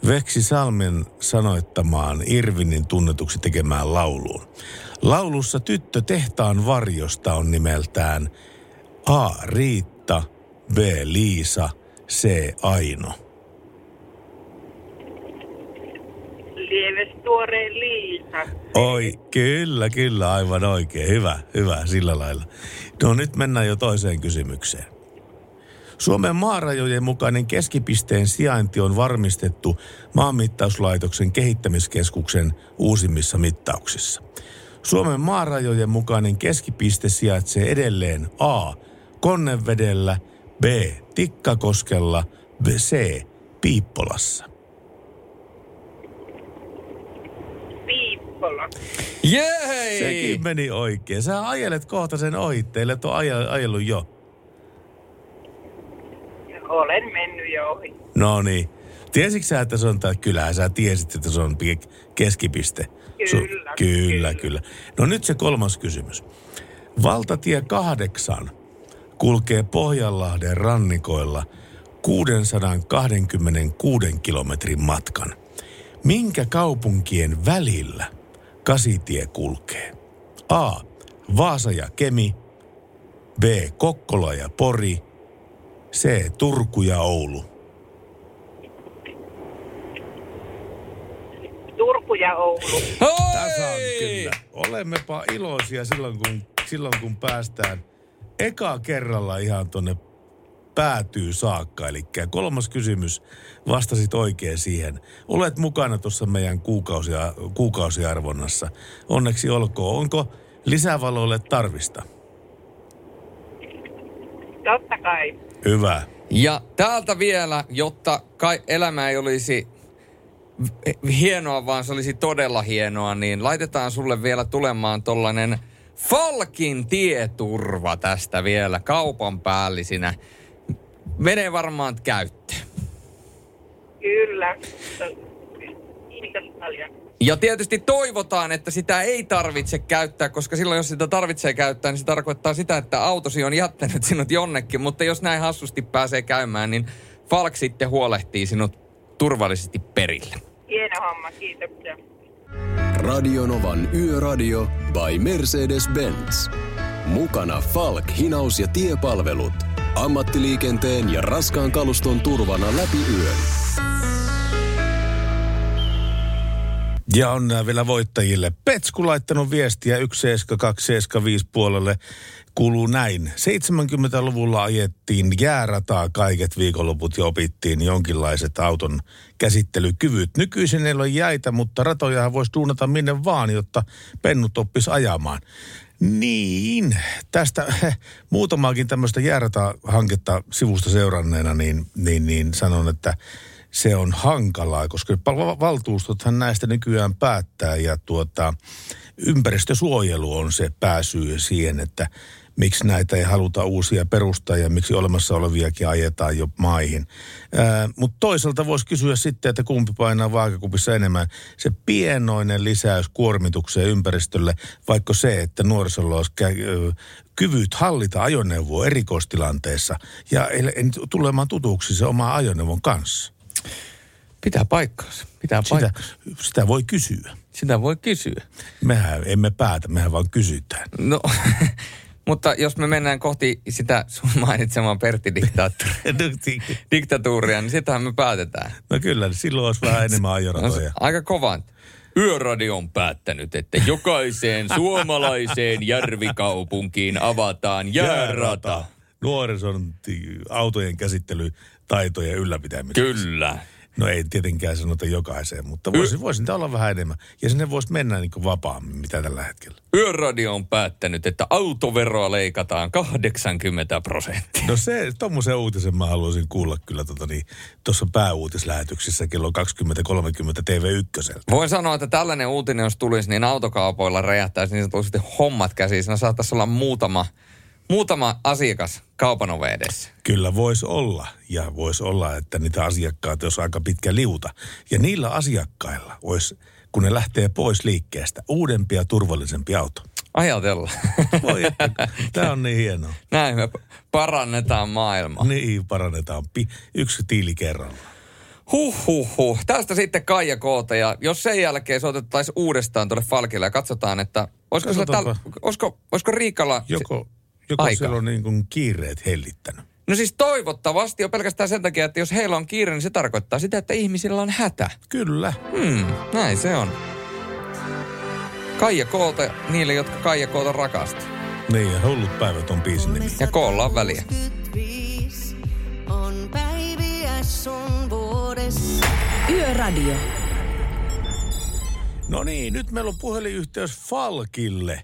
Veksi Salmen sanoittamaan Irvinin tunnetuksi tekemään lauluun. Laulussa tyttö tehtaan varjosta on nimeltään A. Riitta, B. Liisa, C. Aino. Lieves tuoreen Liisa. Oi, kyllä, kyllä, aivan oikein. Hyvä, hyvä, sillä lailla. No nyt mennään jo toiseen kysymykseen. Suomen maarajojen mukainen keskipisteen sijainti on varmistettu maanmittauslaitoksen kehittämiskeskuksen uusimmissa mittauksissa. Suomen maarajojen mukainen keskipiste sijaitsee edelleen A. Konnevedellä, B. Tikkakoskella, B. C. Piippolassa. Piippola. Jei! Sekin meni oikein. Sä ajelet kohta sen ohitteille, et ole aje- ajellut jo. Olen mennyt jo ohi. No niin. Tiesitkö sä, että se on tää kylä? Sä tiesit, että se on keskipiste. Kyllä, kyllä, kyllä. kyllä. No nyt se kolmas kysymys. Valtatie kahdeksan kulkee Pohjanlahden rannikoilla 626 kilometrin matkan. Minkä kaupunkien välillä kasitie kulkee? A. Vaasa ja Kemi. B. Kokkola ja Pori. C. Turku ja Oulu. Turku ja Oulu. Tasan kyllä. Olemmepa iloisia silloin kun, silloin, kun päästään eka kerralla ihan tonne päätyy saakka. Eli kolmas kysymys, vastasit oikein siihen. Olet mukana tuossa meidän kuukausia, kuukausiarvonnassa. Onneksi olkoon. Onko lisävaloille tarvista? Totta kai. Hyvä. Ja täältä vielä, jotta kai elämä ei olisi hienoa, vaan se olisi todella hienoa, niin laitetaan sulle vielä tulemaan tollanen Falkin tieturva tästä vielä kaupan päällisinä. Menee varmaan käyttöön. Kyllä. Kiitos paljon. Ja tietysti toivotaan, että sitä ei tarvitse käyttää, koska silloin jos sitä tarvitsee käyttää, niin se tarkoittaa sitä, että autosi on jättänyt sinut jonnekin. Mutta jos näin hassusti pääsee käymään, niin Falk sitten huolehtii sinut turvallisesti perille. Hieno homma, kiitoksia. Radionovan Yöradio by Mercedes-Benz. Mukana Falk, hinaus ja tiepalvelut. Ammattiliikenteen ja raskaan kaluston turvana läpi yön. Ja on nää vielä voittajille. Petsku laittanut viestiä 17275 puolelle. Kuuluu näin. 70-luvulla ajettiin jäärataa kaiket viikonloput ja opittiin jonkinlaiset auton käsittelykyvyt. Nykyisin ei ole jäitä, mutta ratoja voisi tuunata minne vaan, jotta pennut oppis ajamaan. Niin, tästä muutamaakin tämmöistä jäärata-hanketta sivusta seuranneena, niin, niin, niin sanon, että se on hankalaa, koska val- valtuustothan näistä nykyään päättää ja tuota, ympäristösuojelu on se pääsyy siihen, että miksi näitä ei haluta uusia perustaa ja miksi olemassa oleviakin ajetaan jo maihin. Mutta toisaalta voisi kysyä sitten, että kumpi painaa vaakakupissa enemmän. Se pienoinen lisäys kuormitukseen ympäristölle, vaikka se, että nuorisolla olisi kä- kyvyt hallita ajoneuvoa erikoistilanteessa ja tulemaan tutuksi se oma ajoneuvon kanssa. Pitää paikkaansa. Pitää Sitä, paikkaansa. sitä voi kysyä. Sitä voi kysyä. Mehän emme päätä, mehän vaan kysytään. No, mutta jos me mennään kohti sitä sun mainitsemaa Pertti-diktatuuria, niin sitähän me päätetään. No kyllä, silloin olisi vähän enemmän ajoratoja. Aika kova. Yöradio on päättänyt, että jokaiseen suomalaiseen järvikaupunkiin avataan jäärata. Nuorison autojen käsittelytaitojen ylläpitämiseksi. Kyllä. No ei tietenkään sanota jokaiseen, mutta voisi, voisi niitä olla vähän enemmän. Ja sinne voisi mennä niin kuin vapaammin, mitä tällä hetkellä. Yöradio on päättänyt, että autoveroa leikataan 80 prosenttia. No se, tommosen uutisen mä haluaisin kuulla kyllä tuossa niin, tuossa pääuutislähetyksessä kello 20.30 TV1. Voin sanoa, että tällainen uutinen, jos tulisi, niin autokaupoilla räjähtäisi niin sanotusti hommat käsiin. Siinä saattaisi olla muutama, muutama asiakas kaupan oven edessä. Kyllä voisi olla. Ja voisi olla, että niitä asiakkaita olisi aika pitkä liuta. Ja niillä asiakkailla olisi, kun ne lähtee pois liikkeestä, uudempi ja turvallisempi auto. Ajatella. Voi, tämä on niin hienoa. Näin me parannetaan maailmaa. Niin parannetaan yksi tiili kerralla. Huh, huh, huh. Tästä sitten Kaija Koota ja jos sen jälkeen soitettaisiin uudestaan tuolle Falkille ja katsotaan, että olisiko, sillä Katsotaanpa. olisiko, olisiko Riikalla... Joko, joko Aika. siellä on niin kuin kiireet hellittänyt. No siis toivottavasti jo pelkästään sen takia, että jos heillä on kiire, niin se tarkoittaa sitä, että ihmisillä on hätä. Kyllä. Hmm, näin se on. Kaija Koota niille, jotka Kaija Koota rakastaa. Niin, ja hullut päivät on biisin nimi. Ja koolla on väliä. On päiviä sun vuodessa. Yöradio. No niin, nyt meillä on puhelinyhteys Falkille.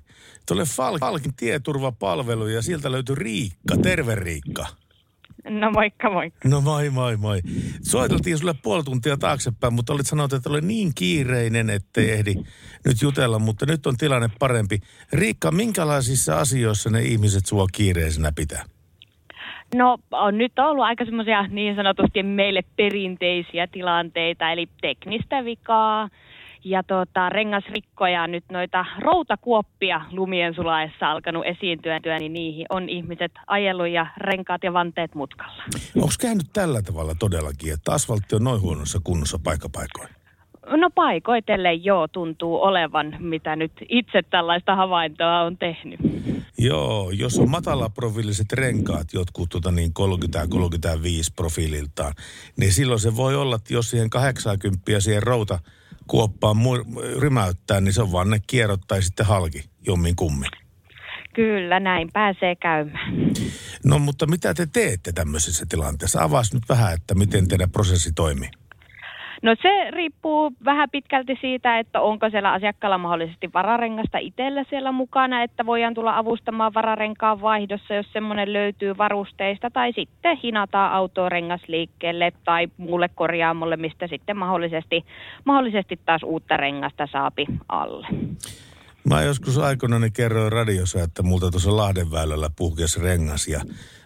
Tuolle Fal- Falkin tieturvapalvelu ja sieltä löytyy Riikka. Terve Riikka. No moikka moikka. No moi moi moi. Soiteltiin sulle puoli tuntia taaksepäin, mutta olit sanonut, että oli niin kiireinen, ettei ehdi nyt jutella, mutta nyt on tilanne parempi. Riikka, minkälaisissa asioissa ne ihmiset sua kiireisenä pitää? No on nyt ollut aika semmoisia niin sanotusti meille perinteisiä tilanteita, eli teknistä vikaa ja tota, rengasrikkoja, nyt noita routakuoppia lumien sulaessa alkanut esiintyä, niin niihin on ihmiset ajellut ja renkaat ja vanteet mutkalla. Onko käynyt tällä tavalla todellakin, että asfaltti on noin huonossa kunnossa paikkapaikoin? No paikoitellen joo tuntuu olevan, mitä nyt itse tällaista havaintoa on tehnyt. Joo, jos on matalaprofiiliset renkaat, jotkut tota niin 30-35 profiililtaan, niin silloin se voi olla, että jos siihen 80 siihen routa kuoppaan mu- rymäyttää, niin se on vaan ne kierrot tai sitten halki jommin kummin. Kyllä, näin pääsee käymään. No mutta mitä te teette tämmöisessä tilanteessa? Avas nyt vähän, että miten teidän prosessi toimii. No se riippuu vähän pitkälti siitä, että onko siellä asiakkaalla mahdollisesti vararengasta itsellä siellä mukana, että voidaan tulla avustamaan vararenkaan vaihdossa, jos semmoinen löytyy varusteista, tai sitten hinataan autoa rengasliikkeelle tai muulle korjaamolle, mistä sitten mahdollisesti, mahdollisesti taas uutta rengasta saapi alle. Mä joskus aikoinani kerroin radiossa, että multa tuossa Lahdenväylällä puhkesi rengas ja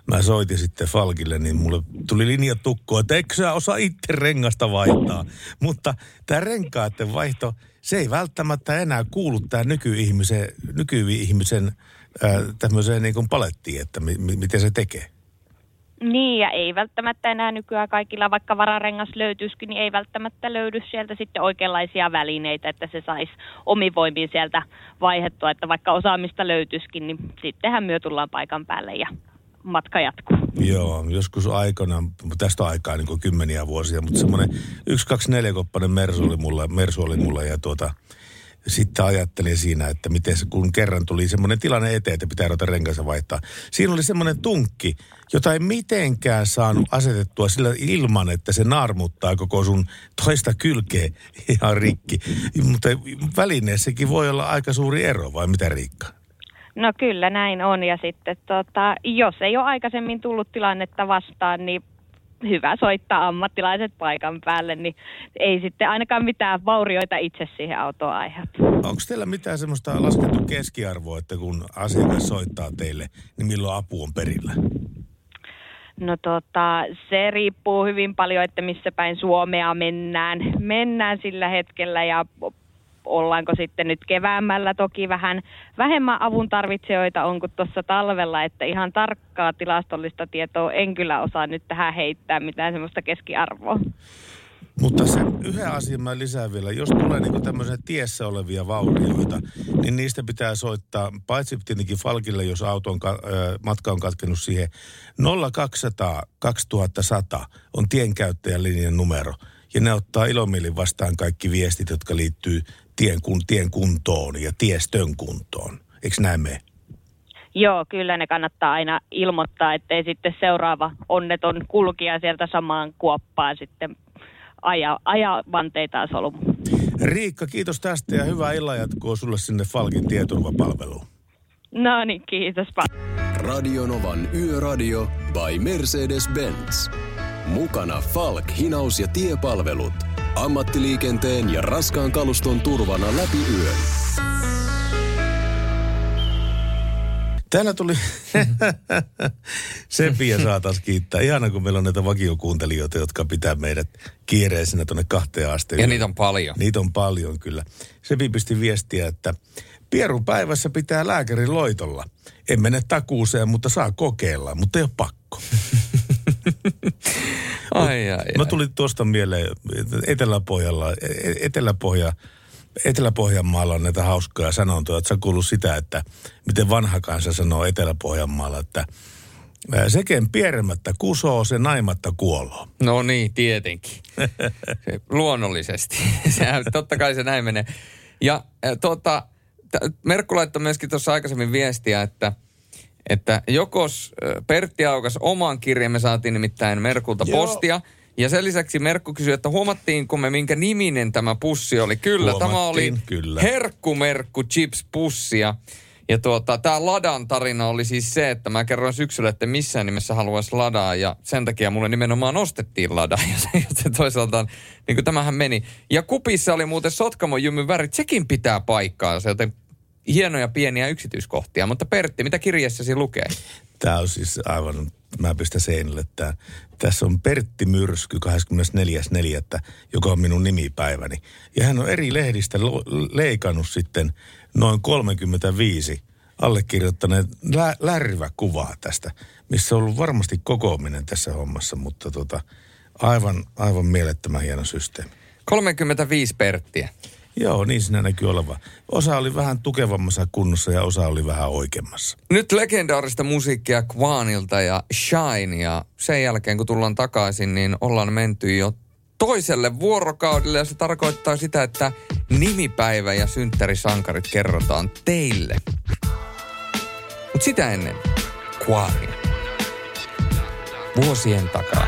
mä soitin sitten Falkille, niin mulle tuli linja tukkoa, että eikö sä osaa itse rengasta vaihtaa. Mutta tämä renkaiden vaihto, se ei välttämättä enää kuulu tämä nykyihmisen, nykyihmisen ää, tämmöiseen niin palettiin, että mi- mi- miten se tekee. Niin, ja ei välttämättä enää nykyään kaikilla, vaikka vararengas löytyisikin, niin ei välttämättä löydy sieltä sitten oikeanlaisia välineitä, että se saisi omin voimin sieltä vaihettua, että vaikka osaamista löytyisikin, niin sittenhän myö tullaan paikan päälle ja matka jatkuu. Joo, joskus aikana, tästä aikaa niin kuin kymmeniä vuosia, mutta semmoinen 124-koppainen Mersu oli mulla, Mersu oli mulla ja tuota, sitten ajattelin siinä, että miten se, kun kerran tuli semmoinen tilanne eteen, että pitää ruveta renkansa vaihtaa. Siinä oli semmoinen tunkki, jota ei mitenkään saanut asetettua sillä ilman, että se naarmuttaa koko sun toista kylkeä ihan rikki. Mutta välineessäkin voi olla aika suuri ero, vai mitä Riikka? No kyllä näin on ja sitten tota, jos ei ole aikaisemmin tullut tilannetta vastaan, niin hyvä soittaa ammattilaiset paikan päälle, niin ei sitten ainakaan mitään vaurioita itse siihen autoon aiheutu. Onko teillä mitään semmoista laskettu keskiarvoa, että kun asiakas soittaa teille, niin milloin apu on perillä? No tota, se riippuu hyvin paljon, että missä päin Suomea mennään, mennään sillä hetkellä ja ollaanko sitten nyt keväämällä toki vähän vähemmän avun tarvitsijoita on kuin tuossa talvella, että ihan tarkkaa tilastollista tietoa en kyllä osaa nyt tähän heittää mitään semmoista keskiarvoa. Mutta se yhden asian mä lisään vielä. Jos tulee niin tämmöisiä tiessä olevia vaurioita, niin niistä pitää soittaa, paitsi tietenkin Falkille, jos auton ka- matka on katkennut siihen, 0200 2100 on tienkäyttäjän linjan numero. Ja ne ottaa ilomielin vastaan kaikki viestit, jotka liittyy tien, kun, tien kuntoon ja tiestön kuntoon. Eikö näin mene? Joo, kyllä ne kannattaa aina ilmoittaa, ettei sitten seuraava onneton kulkija sieltä samaan kuoppaan sitten aja, aja vanteitaan solmu. Riikka, kiitos tästä ja hyvää illanjatkoa sulle sinne Falkin tieturvapalveluun. No niin, kiitos paljon. Radionovan Yöradio by Mercedes-Benz. Mukana Falk, hinaus ja tiepalvelut. Ammattiliikenteen ja raskaan kaluston turvana läpi yön. Täällä tuli Sepiä saa taas kiittää. Ihana, kun meillä on näitä vakiokuuntelijoita, jotka pitää meidät kiireisenä tuonne kahteen asteen. Ja niitä on paljon. Niitä on paljon kyllä. Sepi pisti viestiä, että Pierun päivässä pitää lääkärin loitolla. En mene takuuseen, mutta saa kokeilla, mutta ei ole pakko. ai, ai, ai. Mä tuli tuosta mieleen, Etelä-Pohjalla, E- Etelä-Pohja, Etelä-Pohjanmaalla on näitä hauskoja sanontoja. Oletko sä kuullut sitä, että miten vanha kansa sanoo Etelä-Pohjanmaalla, että seken pieremmättä kusoo, se naimatta kuoloo. No niin, tietenkin. Se, luonnollisesti. Sehän, totta kai se näin menee. Ja äh, tota, t- Merkku laittoi myöskin tuossa aikaisemmin viestiä, että, että jokos Pertti aukas oman kirjeen, me saatiin nimittäin Merkulta Joo. postia. Ja sen lisäksi Merkku kysyi, että huomattiinko me, minkä niminen tämä pussi oli. Kyllä, tämä oli kyllä. Herkkumerkku Chips pussia. Ja tuota, tämä Ladan tarina oli siis se, että mä kerroin syksyllä, että missään nimessä haluaisi Ladaa ja sen takia mulle nimenomaan ostettiin Lada. Ja se, se toisaalta, niin kuin tämähän meni. Ja kupissa oli muuten Sotkamon jymyn värit, sekin pitää paikkaansa, joten hienoja pieniä yksityiskohtia. Mutta Pertti, mitä kirjassasi lukee? Tämä on siis aivan, mä pistän seinälle tämän. Tässä on Pertti Myrsky 24.4., joka on minun nimipäiväni. Ja hän on eri lehdistä leikannut sitten noin 35 allekirjoittaneet lä- lärväkuvaa tästä, missä on ollut varmasti kokoaminen tässä hommassa, mutta tota, aivan, aivan mielettömän hieno systeemi. 35 Perttiä. Joo, niin siinä näkyy olevan. Osa oli vähän tukevammassa kunnossa ja osa oli vähän oikeammassa. Nyt legendaarista musiikkia Kwanilta ja Shine ja sen jälkeen kun tullaan takaisin, niin ollaan menty jo toiselle vuorokaudelle ja se tarkoittaa sitä, että nimipäivä ja synttärisankarit kerrotaan teille. Mutta sitä ennen Kwani. Vuosien takaa.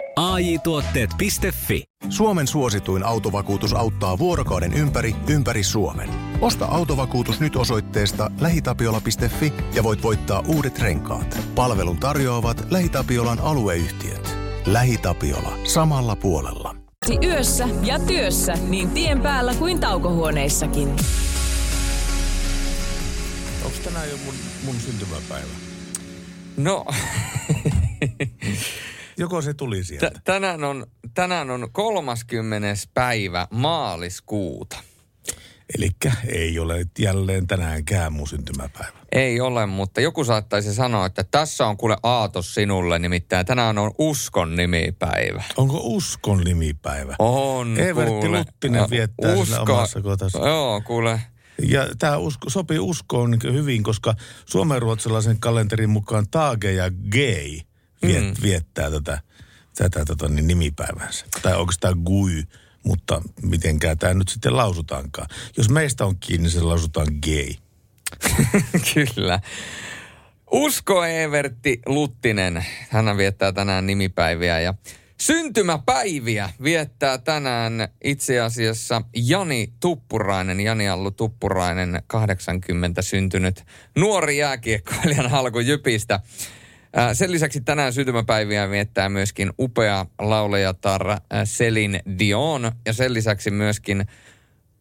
AJ-tuotteet.fi. Suomen suosituin autovakuutus auttaa vuorokauden ympäri, ympäri Suomen. Osta autovakuutus nyt osoitteesta lähitapiola.fi ja voit voittaa uudet renkaat. Palvelun tarjoavat LähiTapiolan alueyhtiöt. LähiTapiola. Samalla puolella. yössä ja työssä niin tien päällä kuin taukohuoneissakin. Onko tänään jo mun, mun syntymäpäivä? No, Joko se tuli sieltä? t- tänään, on, tänään on 30. päivä maaliskuuta. Eli ei ole jälleen tänäänkään mun syntymäpäivä. Ei ole, mutta joku saattaisi sanoa, että tässä on kuule aatos sinulle, nimittäin tänään on uskon nimipäivä. Onko uskon nimipäivä? On, Evertti kuule. Luttinen viettää sillä omassa kotonsa. Joo, kuule. Ja tämä usko, sopii uskoon niin hyvin, koska suomenruotsalaisen kalenterin mukaan Tage ja Gay viet, mm. viettää tätä, tätä tota, niin nimipäivänsä. Tai onko tämä Gui, mutta mitenkään tämä nyt sitten lausutaankaan. Jos meistä on kiinni, se lausutaan gay. Kyllä. Usko Evertti Luttinen, hän viettää tänään nimipäiviä ja syntymäpäiviä viettää tänään itse asiassa Jani Tuppurainen, Jani Allu Tuppurainen, 80 syntynyt nuori jääkiekkoilijan halku Jypistä. Ää, Sen lisäksi tänään syntymäpäiviä viettää myöskin upea laulajatar ää, Celine Dion ja sen lisäksi myöskin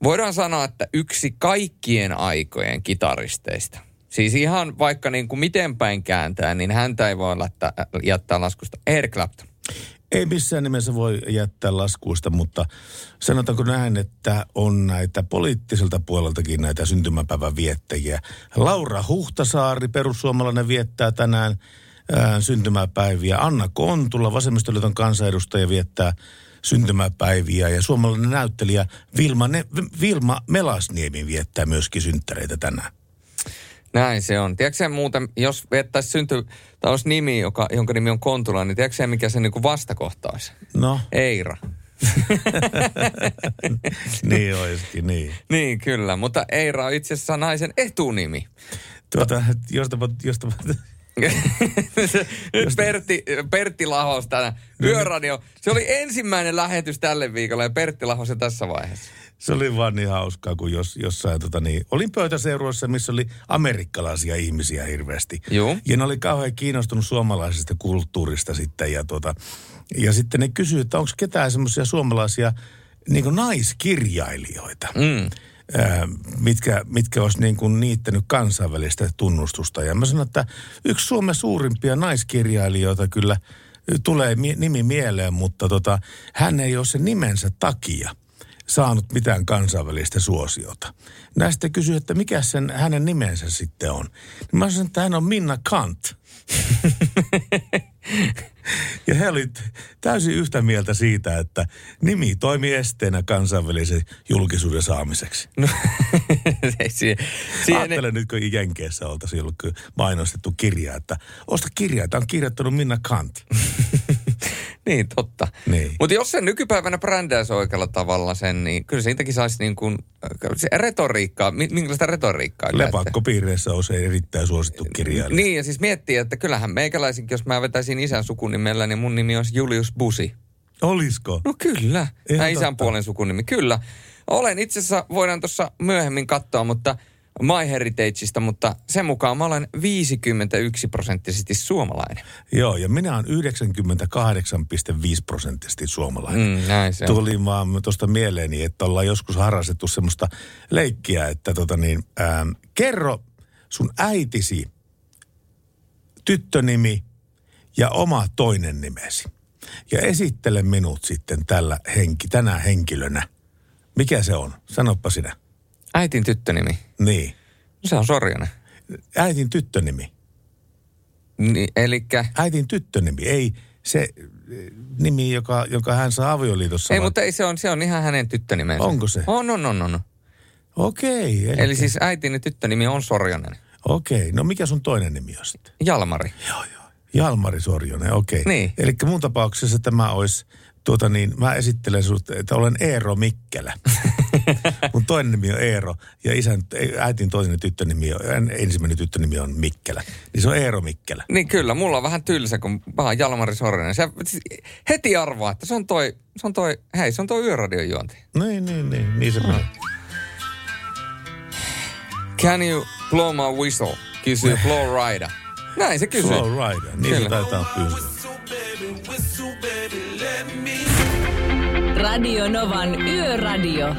voidaan sanoa, että yksi kaikkien aikojen kitaristeista. Siis ihan vaikka niin kuin miten päin kääntää, niin häntä ei voi laittaa, jättää laskusta. Eric Clapton. Ei missään nimessä voi jättää laskuista, mutta sanotaanko näin, että on näitä poliittiselta puoleltakin näitä syntymäpäivän viettäjiä. Laura Huhtasaari, perussuomalainen, viettää tänään ää, syntymäpäiviä. Anna Kontula, vasemmistoliiton kansanedustaja, viettää syntymäpäiviä. Ja suomalainen näyttelijä Vilma, ne, Vilma Melasniemi viettää myöskin synttäreitä tänään. Näin se on. Tiedätkö muuten, jos viettäisi synty, tai olisi nimi, joka, jonka nimi on Kontula, niin tiedätkö mikä se niin vastakohta olisi? No. Eira. niin olisikin, niin. Niin, kyllä. Mutta Eira on itse asiassa naisen etunimi. Tuota, josta, josta, Nyt Pertti, Pertti Lahos tänä. Yöradio. Se oli ensimmäinen lähetys tälle viikolla ja Pertti Lahos jo tässä vaiheessa. Se oli vaan niin hauskaa, kun jos, jossain, tota niin, olin pöytäseurueessa, missä oli amerikkalaisia ihmisiä hirveästi. Joo. Ja ne oli kauhean kiinnostunut suomalaisesta kulttuurista sitten. Ja, tota, ja sitten ne kysyivät, että onko ketään semmoisia suomalaisia niin naiskirjailijoita. Mm. Ää, mitkä, mitkä olisi niin kuin niittänyt kansainvälistä tunnustusta. Ja mä sanon, että yksi Suomen suurimpia naiskirjailijoita kyllä tulee mi- nimi mieleen, mutta tota, hän ei ole sen nimensä takia saanut mitään kansainvälistä suosiota. Näistä kysyi, että mikä sen hänen nimensä sitten on. Mä sanoin, että hän on Minna Kant. ja he olivat täysin yhtä mieltä siitä, että nimi toimi esteenä kansainvälisen julkisuuden saamiseksi. No, siihen, siihen, Ajattelen nyt, kun Jenkeissä oltaisiin ollut mainostettu kirja, että osta kirjaa, tämä on kirjoittanut Minna Kant. niin, totta. Niin. Mutta jos se nykypäivänä brändäisi oikealla tavalla sen, niin kyllä siitäkin saisi niin kuin, se retoriikkaa, mi- minkälaista retoriikkaa. Lepakkopiireissä on se erittäin suosittu kirjailija. Niin, ja siis miettii, että kyllähän meikäläisinkin, jos mä vetäisin isän sukunimellä, niin mun nimi olisi Julius Busi. Olisiko? No kyllä. Ihan isän puolen sukunimi, kyllä. Olen itse asiassa, voidaan tuossa myöhemmin katsoa, mutta MyHeritageista, mutta sen mukaan mä olen 51 prosenttisesti suomalainen. Joo, ja minä olen 98,5 prosenttisesti suomalainen. Mm, näin se on. Tuli vaan tuosta mieleeni, että ollaan joskus harrastettu semmoista leikkiä, että tota niin, ähm, kerro sun äitisi tyttönimi ja oma toinen nimesi. Ja esittele minut sitten tällä henki, tänä henkilönä. Mikä se on? Sanoppa sinä. Äitin tyttönimi. Niin. No se on Sorjonen. Äitin tyttönimi. Niin, elikkä... Äitin tyttönimi, ei se eh, nimi, joka, joka hän saa avioliitossa. Ei, vaan- mutta ei, se on, se on ihan hänen tyttönimensä. Onko se? On, on, on, on. Okei. Eli siis äitini tyttönimi on Sorjonen. Okei, no mikä sun toinen nimi on sitten? Jalmari. Joo, joo. Jalmari Sorjonen, okei. Niin. Eli mun tapauksessa tämä olisi, tuota niin, mä esittelen sut, että olen Eero Mikkelä. mun toinen nimi on Eero ja isän, äitin toinen tyttönimi on, ensimmäinen tyttönimi on Mikkelä. Niin se on Eero Mikkelä. Niin kyllä, mulla on vähän tylsä, kun mä oon Jalmari Sorjonen. Se heti arvaa, että se on toi, se on toi, hei, se on toi yöradion juonti. Niin, niin, niin, niin se menee. Can you blow my whistle? Kysyy Flow Rider. Näin se kysyy. Flow Rider, niin se Kyllä. taitaa pyytää. Radio Novan Yöradio.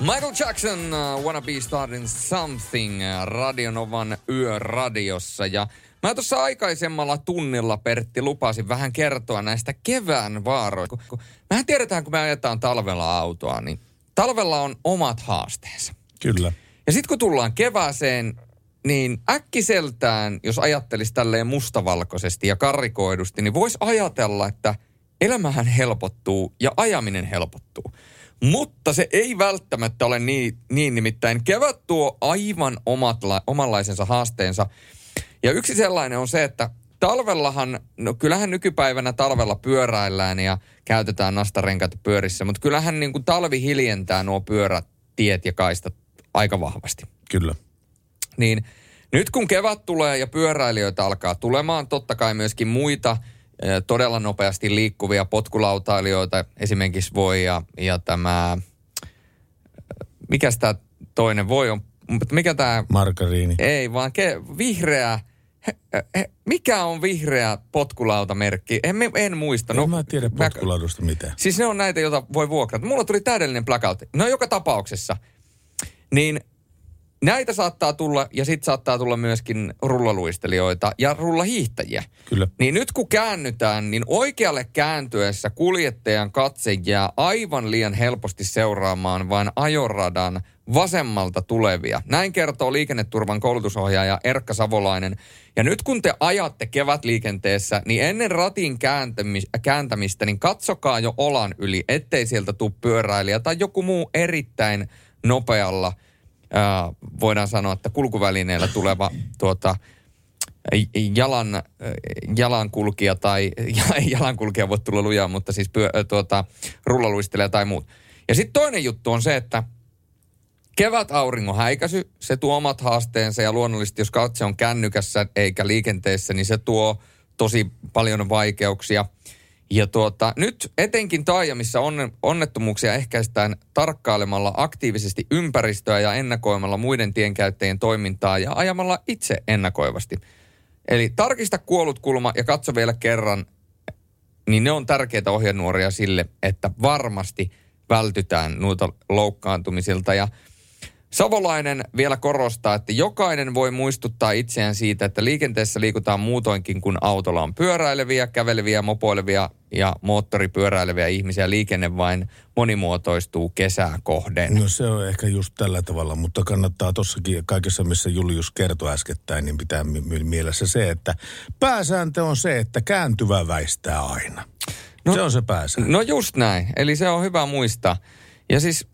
Michael Jackson, uh, Wanna Be Starting Something, uh, Radionovan yöradiossa. Ja mä tuossa aikaisemmalla tunnilla, Pertti, lupasin vähän kertoa näistä kevään vaaroista. Kun- kun- Mehän tiedetään, kun me ajetaan talvella autoa, niin talvella on omat haasteensa. Kyllä. Ja sitten kun tullaan kevääseen, niin äkkiseltään, jos ajattelisi tälleen mustavalkoisesti ja karikoidusti, niin voisi ajatella, että elämähän helpottuu ja ajaminen helpottuu. Mutta se ei välttämättä ole niin, niin nimittäin kevät tuo aivan omat, omanlaisensa haasteensa. Ja yksi sellainen on se, että talvellahan, no kyllähän nykypäivänä talvella pyöräillään ja käytetään nastarenkaita pyörissä, mutta kyllähän niin kuin talvi hiljentää nuo pyörätiet ja kaistat aika vahvasti. Kyllä. Niin nyt kun kevät tulee ja pyöräilijöitä alkaa tulemaan, totta kai myöskin muita eh, todella nopeasti liikkuvia potkulautailijoita, esimerkiksi voi ja, ja tämä, mikä tämä toinen voi on, mutta mikä tämä... Margariini. Ei, vaan ke, vihreä, he, he, mikä on vihreä potkulautamerkki? En, en muista. No, en mä tiedä potkulaudusta mitään. Siis ne on näitä, joita voi vuokrata. Mulla tuli täydellinen blackout. No joka tapauksessa. Niin näitä saattaa tulla ja sitten saattaa tulla myöskin rullaluistelijoita ja rullahiihtäjiä. Kyllä. Niin nyt kun käännytään, niin oikealle kääntyessä kuljettajan katse jää aivan liian helposti seuraamaan vain ajoradan vasemmalta tulevia. Näin kertoo liikenneturvan koulutusohjaaja Erkka Savolainen. Ja nyt kun te ajatte kevätliikenteessä, niin ennen ratin kääntämistä, niin katsokaa jo olan yli, ettei sieltä tule pyöräilijä tai joku muu erittäin nopealla – voidaan sanoa, että kulkuvälineellä tuleva tuota, jalan, jalankulkija tai jalankulkija voi tulla lujaa, mutta siis pyö, tuota, rullaluistelija tai muut. Ja sitten toinen juttu on se, että kevät auringon häikäisy, se tuo omat haasteensa ja luonnollisesti jos katse on kännykässä eikä liikenteessä, niin se tuo tosi paljon vaikeuksia. Ja tuota, nyt etenkin taajamissa onne, onnettomuuksia ehkäistään tarkkailemalla aktiivisesti ympäristöä ja ennakoimalla muiden tienkäyttäjien toimintaa ja ajamalla itse ennakoivasti. Eli tarkista kuollut kulma ja katso vielä kerran, niin ne on tärkeitä ohjenuoria sille, että varmasti vältytään noilta loukkaantumisilta. Ja Savolainen vielä korostaa, että jokainen voi muistuttaa itseään siitä, että liikenteessä liikutaan muutoinkin kuin autolla on pyöräileviä, käveleviä, mopoilevia ja moottoripyöräileviä ihmisiä. Liikenne vain monimuotoistuu kesää kohden. No se on ehkä just tällä tavalla, mutta kannattaa tossakin kaikessa, missä Julius kertoi äskettäin, niin pitää mielessä se, että pääsääntö on se, että kääntyvä väistää aina. No, se on se pääsääntö. No just näin. Eli se on hyvä muistaa. Ja siis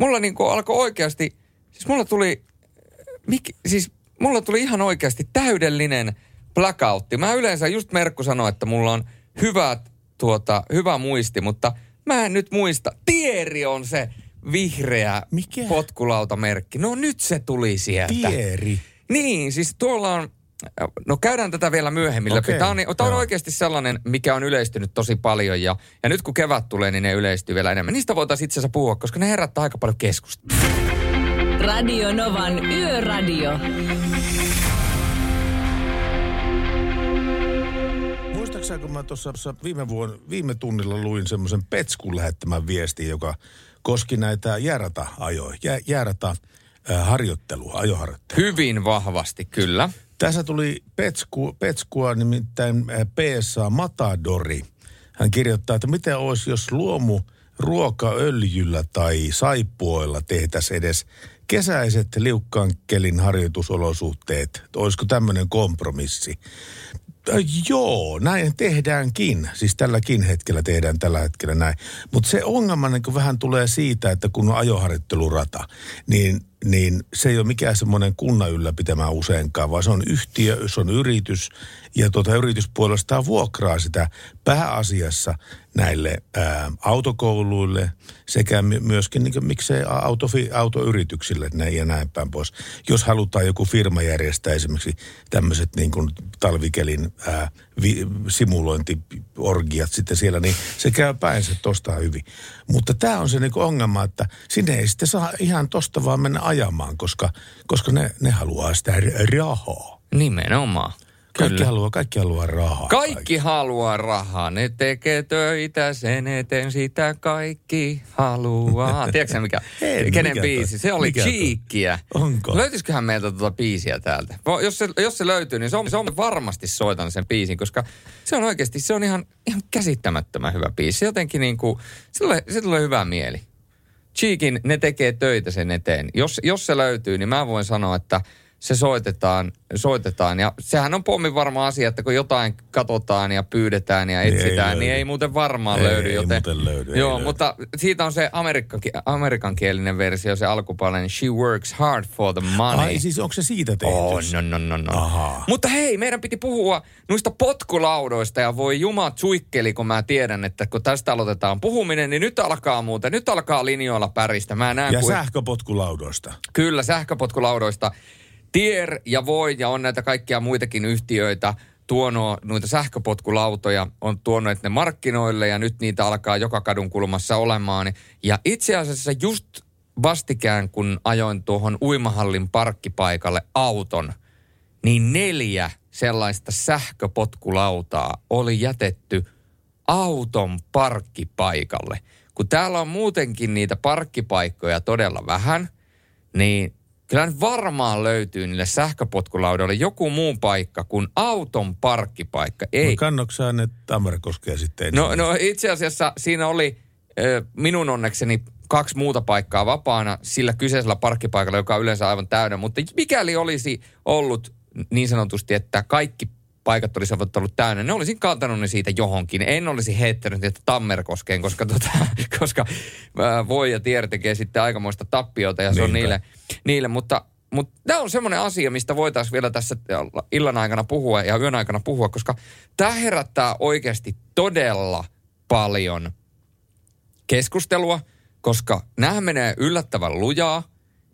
mulla niin alkoi oikeasti, siis mulla tuli, mik, siis mulla tuli ihan oikeasti täydellinen blackoutti. Mä yleensä, just Merkku sanoi, että mulla on hyvät, tuota, hyvä muisti, mutta mä en nyt muista. Tieri on se vihreä Mikä? potkulautamerkki. No nyt se tuli sieltä. Tieri? Niin, siis tuolla on, No käydään tätä vielä myöhemmin läpi. Tämä on, tämä on oikeasti sellainen, mikä on yleistynyt tosi paljon ja, ja nyt kun kevät tulee, niin ne yleistyy vielä enemmän. Niistä voitaisiin itse asiassa puhua, koska ne herättää aika paljon keskustelua. Radio Novan Yöradio. Muistaakseni, kun mä tuossa viime, vuonna, viime tunnilla luin semmoisen Petskun lähettämän viestin, joka koski näitä jäärata-ajoja, jää, jäärata harjoittelua, ajoharjoittelua. Hyvin vahvasti, kyllä. Tässä tuli Petsku, Petskua nimittäin PSA Matadori. Hän kirjoittaa, että mitä olisi, jos luomu ruokaöljyllä tai saippuoilla tehtäisiin edes kesäiset liukkaankelin harjoitusolosuhteet. Olisiko tämmöinen kompromissi? Äh, joo, näin tehdäänkin. Siis tälläkin hetkellä tehdään tällä hetkellä näin. Mutta se ongelma niin vähän tulee siitä, että kun on ajoharjoittelurata, niin niin se ei ole mikään semmoinen kunnan ylläpitämä useinkaan, vaan se on yhtiö, se on yritys, ja tuota yritys puolestaan vuokraa sitä pääasiassa näille ää, autokouluille sekä myöskin niin miksei autofi, autoyrityksille näin ja näin päin pois. Jos halutaan joku firma järjestää esimerkiksi tämmöiset niin kuin talvikelin ää, vi, simulointiorgiat sitten siellä, niin se käy päinsä tosta hyvin. Mutta tämä on se niin kuin ongelma, että sinne ei sitten saa ihan tosta vaan mennä ajamaan, koska, koska ne, ne haluaa sitä rahaa. Nimenomaan. Kaikki Kyllä. haluaa, kaikki haluaa rahaa. Kaikki, kaikki haluaa rahaa. Ne tekee töitä sen eteen, sitä kaikki haluaa. Tiedätkö mikä? En, Kenen mikä biisi? Toi? Se oli mikä Cheekkiä. Onko? Löytyisiköhän meiltä tuota biisiä täältä? Jos se, jos se löytyy, niin se on, se on varmasti soitan sen biisin, koska se on oikeasti, se on ihan, ihan käsittämättömän hyvä biisi. Jotenkin niin kuin, se tulee, se tulee hyvä mieli. Cheekin, ne tekee töitä sen eteen. Jos, jos se löytyy, niin mä voin sanoa, että se soitetaan, soitetaan. Ja sehän on pommin varma asia, että kun jotain katsotaan ja pyydetään ja Niin ei etsitään, niin löydy. ei muuten varmaan Ei, löydy. ei joten, muuten löydy, ei Joo, löydy. mutta siitä on se amerikka, amerikankielinen versio, se alkuperäinen She works hard for the money. Ai siis onko se siitä tehty? Oh, no, no, no, no. Ahaa. Mutta hei, meidän piti puhua noista potkulaudoista ja voi juma tsuikkeli, kun mä tiedän, että kun tästä aloitetaan puhuminen, niin nyt alkaa muuten, nyt alkaa linjoilla päristä. Mä näen, Ja kun... sähköpotkulaudoista. Kyllä, sähköpotkulaudoista. Tier ja Voi ja on näitä kaikkia muitakin yhtiöitä tuonut noita sähköpotkulautoja, on tuonut ne markkinoille ja nyt niitä alkaa joka kadun kulmassa olemaan. Ja itse asiassa just vastikään, kun ajoin tuohon uimahallin parkkipaikalle auton, niin neljä sellaista sähköpotkulautaa oli jätetty auton parkkipaikalle. Kun täällä on muutenkin niitä parkkipaikkoja todella vähän, niin kyllä nyt varmaan löytyy niille sähköpotkulaudoille joku muu paikka kuin auton parkkipaikka. Ei. No kannoksaan ne Tammerkoskea sitten No, no itse asiassa siinä oli ö, minun onnekseni kaksi muuta paikkaa vapaana sillä kyseisellä parkkipaikalla, joka on yleensä aivan täynnä. Mutta mikäli olisi ollut niin sanotusti, että kaikki paikat olisivat ollut täynnä, ne olisin kantanut ne siitä johonkin. En olisi heittänyt niitä Tammerkoskeen, koska, tota, koska ää, voi ja tiedä tekee sitten aikamoista tappiota ja se on Niinpä. niille, niille. Mutta, mutta tämä on semmoinen asia, mistä voitaisiin vielä tässä illan aikana puhua ja yön aikana puhua, koska tämä herättää oikeasti todella paljon keskustelua, koska nämä menee yllättävän lujaa,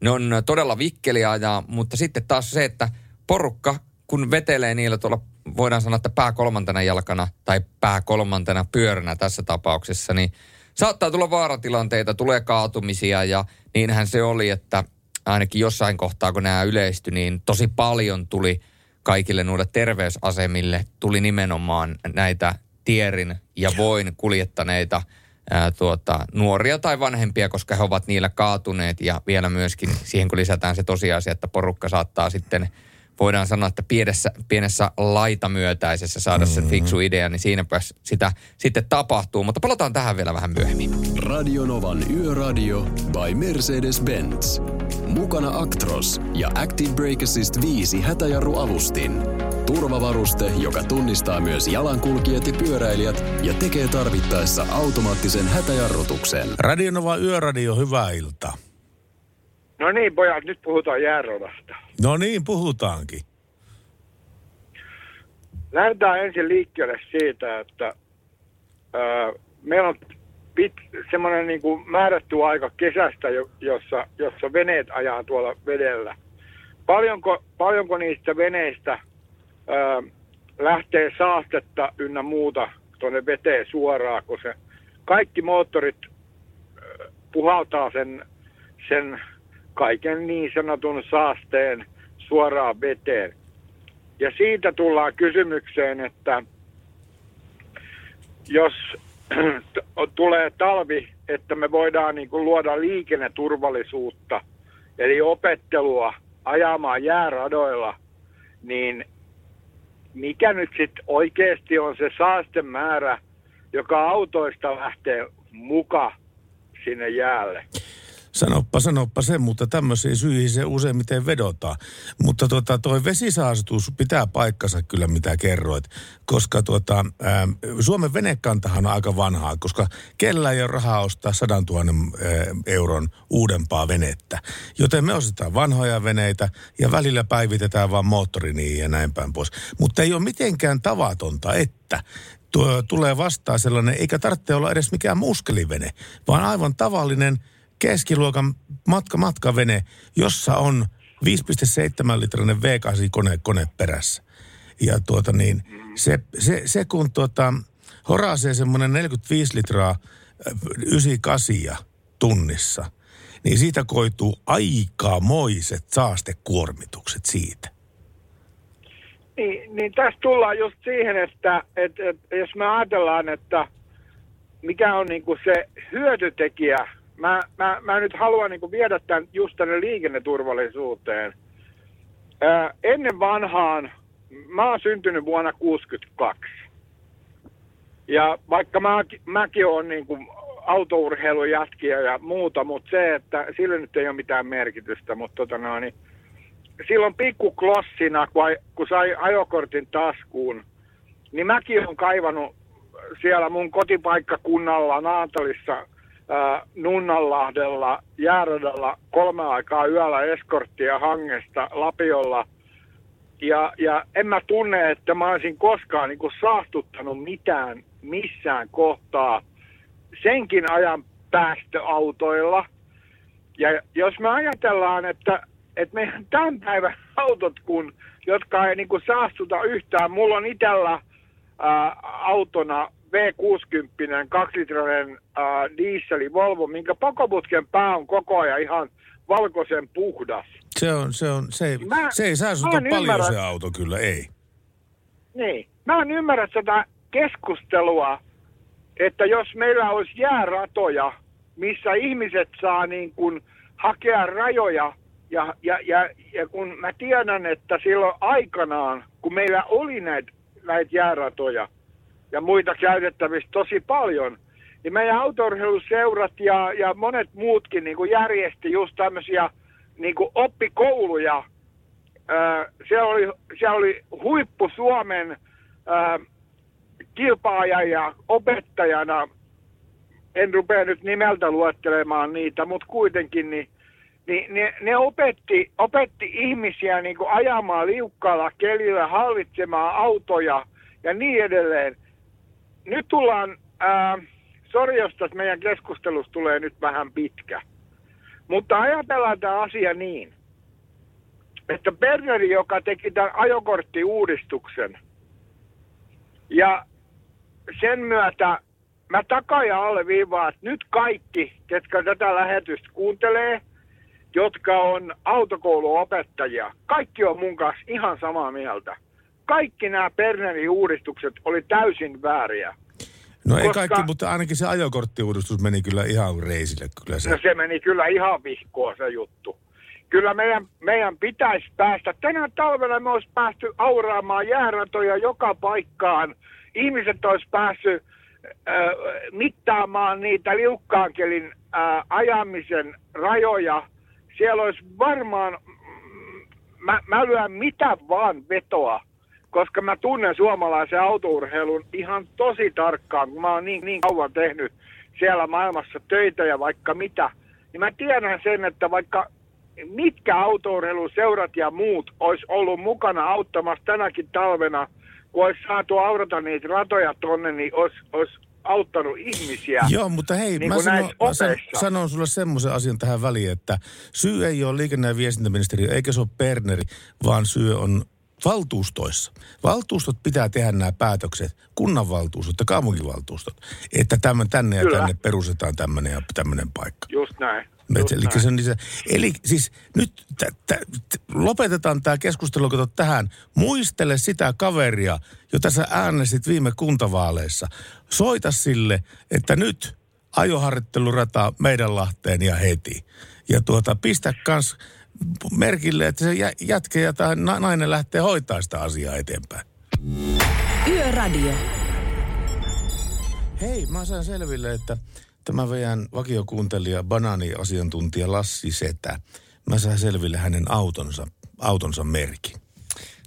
ne on todella vikkeliä ja, mutta sitten taas se, että porukka, kun vetelee niillä tuolla, voidaan sanoa, että pää kolmantena jalkana tai pää kolmantena pyöränä tässä tapauksessa, niin saattaa tulla vaaratilanteita, tulee kaatumisia ja niinhän se oli, että ainakin jossain kohtaa, kun nämä yleistyi, niin tosi paljon tuli kaikille noille terveysasemille, tuli nimenomaan näitä tierin ja voin kuljettaneita ää, tuota, nuoria tai vanhempia, koska he ovat niillä kaatuneet. Ja vielä myöskin siihen, kun lisätään se tosiasia, että porukka saattaa sitten voidaan sanoa, että pienessä, pienessä laitamyötäisessä saada se fiksu idea, niin siinäpä sitä sitten tapahtuu. Mutta palataan tähän vielä vähän myöhemmin. Radionovan Yöradio by Mercedes-Benz. Mukana Actros ja Active Brake Assist 5 hätäjarruavustin. Turvavaruste, joka tunnistaa myös jalankulkijat ja pyöräilijät ja tekee tarvittaessa automaattisen hätäjarrutuksen. Radionova Yöradio, hyvää iltaa. No niin, pojat, nyt puhutaan jäärodasta. No niin, puhutaankin. Lähdetään ensin liikkeelle siitä, että ää, meillä on pit, semmoinen niin kuin määrätty aika kesästä, jo- jossa, jossa veneet ajaa tuolla vedellä. Paljonko, paljonko niistä veneistä ää, lähtee saastetta ynnä muuta tuonne veteen suoraan, kun se kaikki moottorit puhaltaa sen, sen kaiken niin sanotun saasteen suoraan veteen. Ja siitä tullaan kysymykseen, että jos tulee talvi, että me voidaan niin kuin luoda liikenneturvallisuutta, eli opettelua ajamaan jääradoilla, niin mikä nyt sitten oikeasti on se saastemäärä, joka autoista lähtee muka sinne jäälle? Sanoppa, sanoppa se, mutta tämmöisiin syihin se useimmiten vedotaan. Mutta tota, toi vesisaastutus pitää paikkansa kyllä, mitä kerroit. Koska ää, Suomen venekantahan on aika vanhaa, koska kellä ei ole rahaa ostaa 100 000 ää, euron uudempaa venettä. Joten me ostetaan vanhoja veneitä ja välillä päivitetään vaan moottori niihin ja näin päin pois. Mutta ei ole mitenkään tavatonta, että tuo, tulee vastaan sellainen, eikä tarvitse olla edes mikään muskelivene, vaan aivan tavallinen keskiluokan matka matkavene, jossa on 5,7 litrainen V8-kone kone perässä. Ja tuota niin, se, se, se kun tuota, horaasee semmoinen 45 litraa äh, 98 tunnissa, niin siitä koituu aikamoiset saastekuormitukset siitä. Niin, niin tässä tullaan just siihen, että et, et, jos me ajatellaan, että mikä on niinku se hyötytekijä, mä, mä, mä nyt haluan niinku viedä tämän just tänne liikenneturvallisuuteen. Ää, ennen vanhaan, mä oon syntynyt vuonna 62. Ja vaikka mä, mäkin olen autourheilun jatkia ja muuta, mutta se, että sillä nyt ei ole mitään merkitystä, mutta tota noin, niin silloin pikkuklossina, kun, ai- kun sai ajokortin taskuun, niin mäkin olen kaivannut siellä mun kotipaikkakunnalla Naantalissa Nunnanlahdella jääradalla kolme aikaa yöllä eskorttia hangesta Lapiolla. Ja, ja en mä tunne, että mä olisin koskaan niin saastuttanut mitään missään kohtaa senkin ajan päästöautoilla. Ja jos me ajatellaan, että, että meidän tämän päivän autot, kun, jotka ei niin saastuta yhtään, mulla on itsellä ää, autona V60, kaksilitrainen ää, dieseli Volvo, minkä pakoputken pää on koko ajan ihan valkoisen puhdas. Se, on, se, on, se, ei, Mä- se ei mä en paljon ymmärrä. se auto kyllä, ei. Niin. Mä en ymmärrä tätä keskustelua, että jos meillä olisi jääratoja, missä ihmiset saa niin kuin hakea rajoja, ja, ja, ja, ja kun mä tiedän, että silloin aikanaan, kun meillä oli näitä näit jääratoja ja muita käytettävissä tosi paljon, niin meidän autourheiluseurat ja, ja monet muutkin niin kuin järjesti just tämmöisiä niin kuin oppikouluja, Ää, siellä oli, siellä oli huippu Suomen kilpaaja ja opettajana, en rupea nyt nimeltä luettelemaan niitä, mutta kuitenkin, niin, niin ne, ne opetti, opetti ihmisiä niin kuin ajamaan liukkaalla kelillä, hallitsemaan autoja ja niin edelleen. Nyt tullaan, ää, sori jos tässä meidän keskustelussa tulee nyt vähän pitkä, mutta ajatellaan tämä asia niin, että Berneri, joka teki tämän ajokorttiuudistuksen, ja sen myötä mä takaa ja alleviivaan, että nyt kaikki, ketkä tätä lähetystä kuuntelee, jotka on autokouluopettajia, kaikki on mun kanssa ihan samaa mieltä. Kaikki nämä Bernerin uudistukset oli täysin vääriä. No ei Koska- kaikki, mutta ainakin se ajokorttiuudistus meni kyllä ihan reisille. Kyllä se. No se meni kyllä ihan vihkoa se juttu. Kyllä meidän, meidän pitäisi päästä. Tänä talvena me olisi päästy auraamaan jääratoja joka paikkaan. Ihmiset olisi päässyt äh, mittaamaan niitä liukkaankelin äh, ajamisen rajoja. Siellä olisi varmaan, mä, mä lyön mitä vaan vetoa, koska mä tunnen suomalaisen autourheilun ihan tosi tarkkaan, kun mä oon niin, niin kauan tehnyt siellä maailmassa töitä ja vaikka mitä, niin mä tiedän sen, että vaikka mitkä autourheiluseurat ja muut olisi ollut mukana auttamassa tänäkin talvena, kun olisi saatu aurata niitä ratoja tonne, niin olisi, olisi auttanut ihmisiä. Joo, mutta hei, niin mä, sanon, mä san, opeissa. sanon sulle semmoisen asian tähän väliin, että syy ei ole liikenne- ja viestintäministeriö, eikä se ole Berneri, vaan syy on valtuustoissa. Valtuustot pitää tehdä nämä päätökset, kunnanvaltuustot ja kaupunkivaltuustot, että tämän, tänne ja Kyllä. tänne perustetaan tämmöinen ja tämmöinen paikka. Just näin. Just eli, näin. se on se, eli siis nyt t- t- t- lopetetaan tämä keskustelu, kato tähän. Muistele sitä kaveria, jota sä äänestit viime kuntavaaleissa. Soita sille, että nyt ajoharjoittelurata meidän Lahteen ja heti. Ja tuota, pistä kans merkille, että se jä- jätkä ja tai na- nainen lähtee hoitaa sitä asiaa eteenpäin. Yöradio. Hei, mä sain selville, että tämä meidän vakiokuuntelija, banaaniasiantuntija Lassi Setä, mä sain selville hänen autonsa, autonsa merkin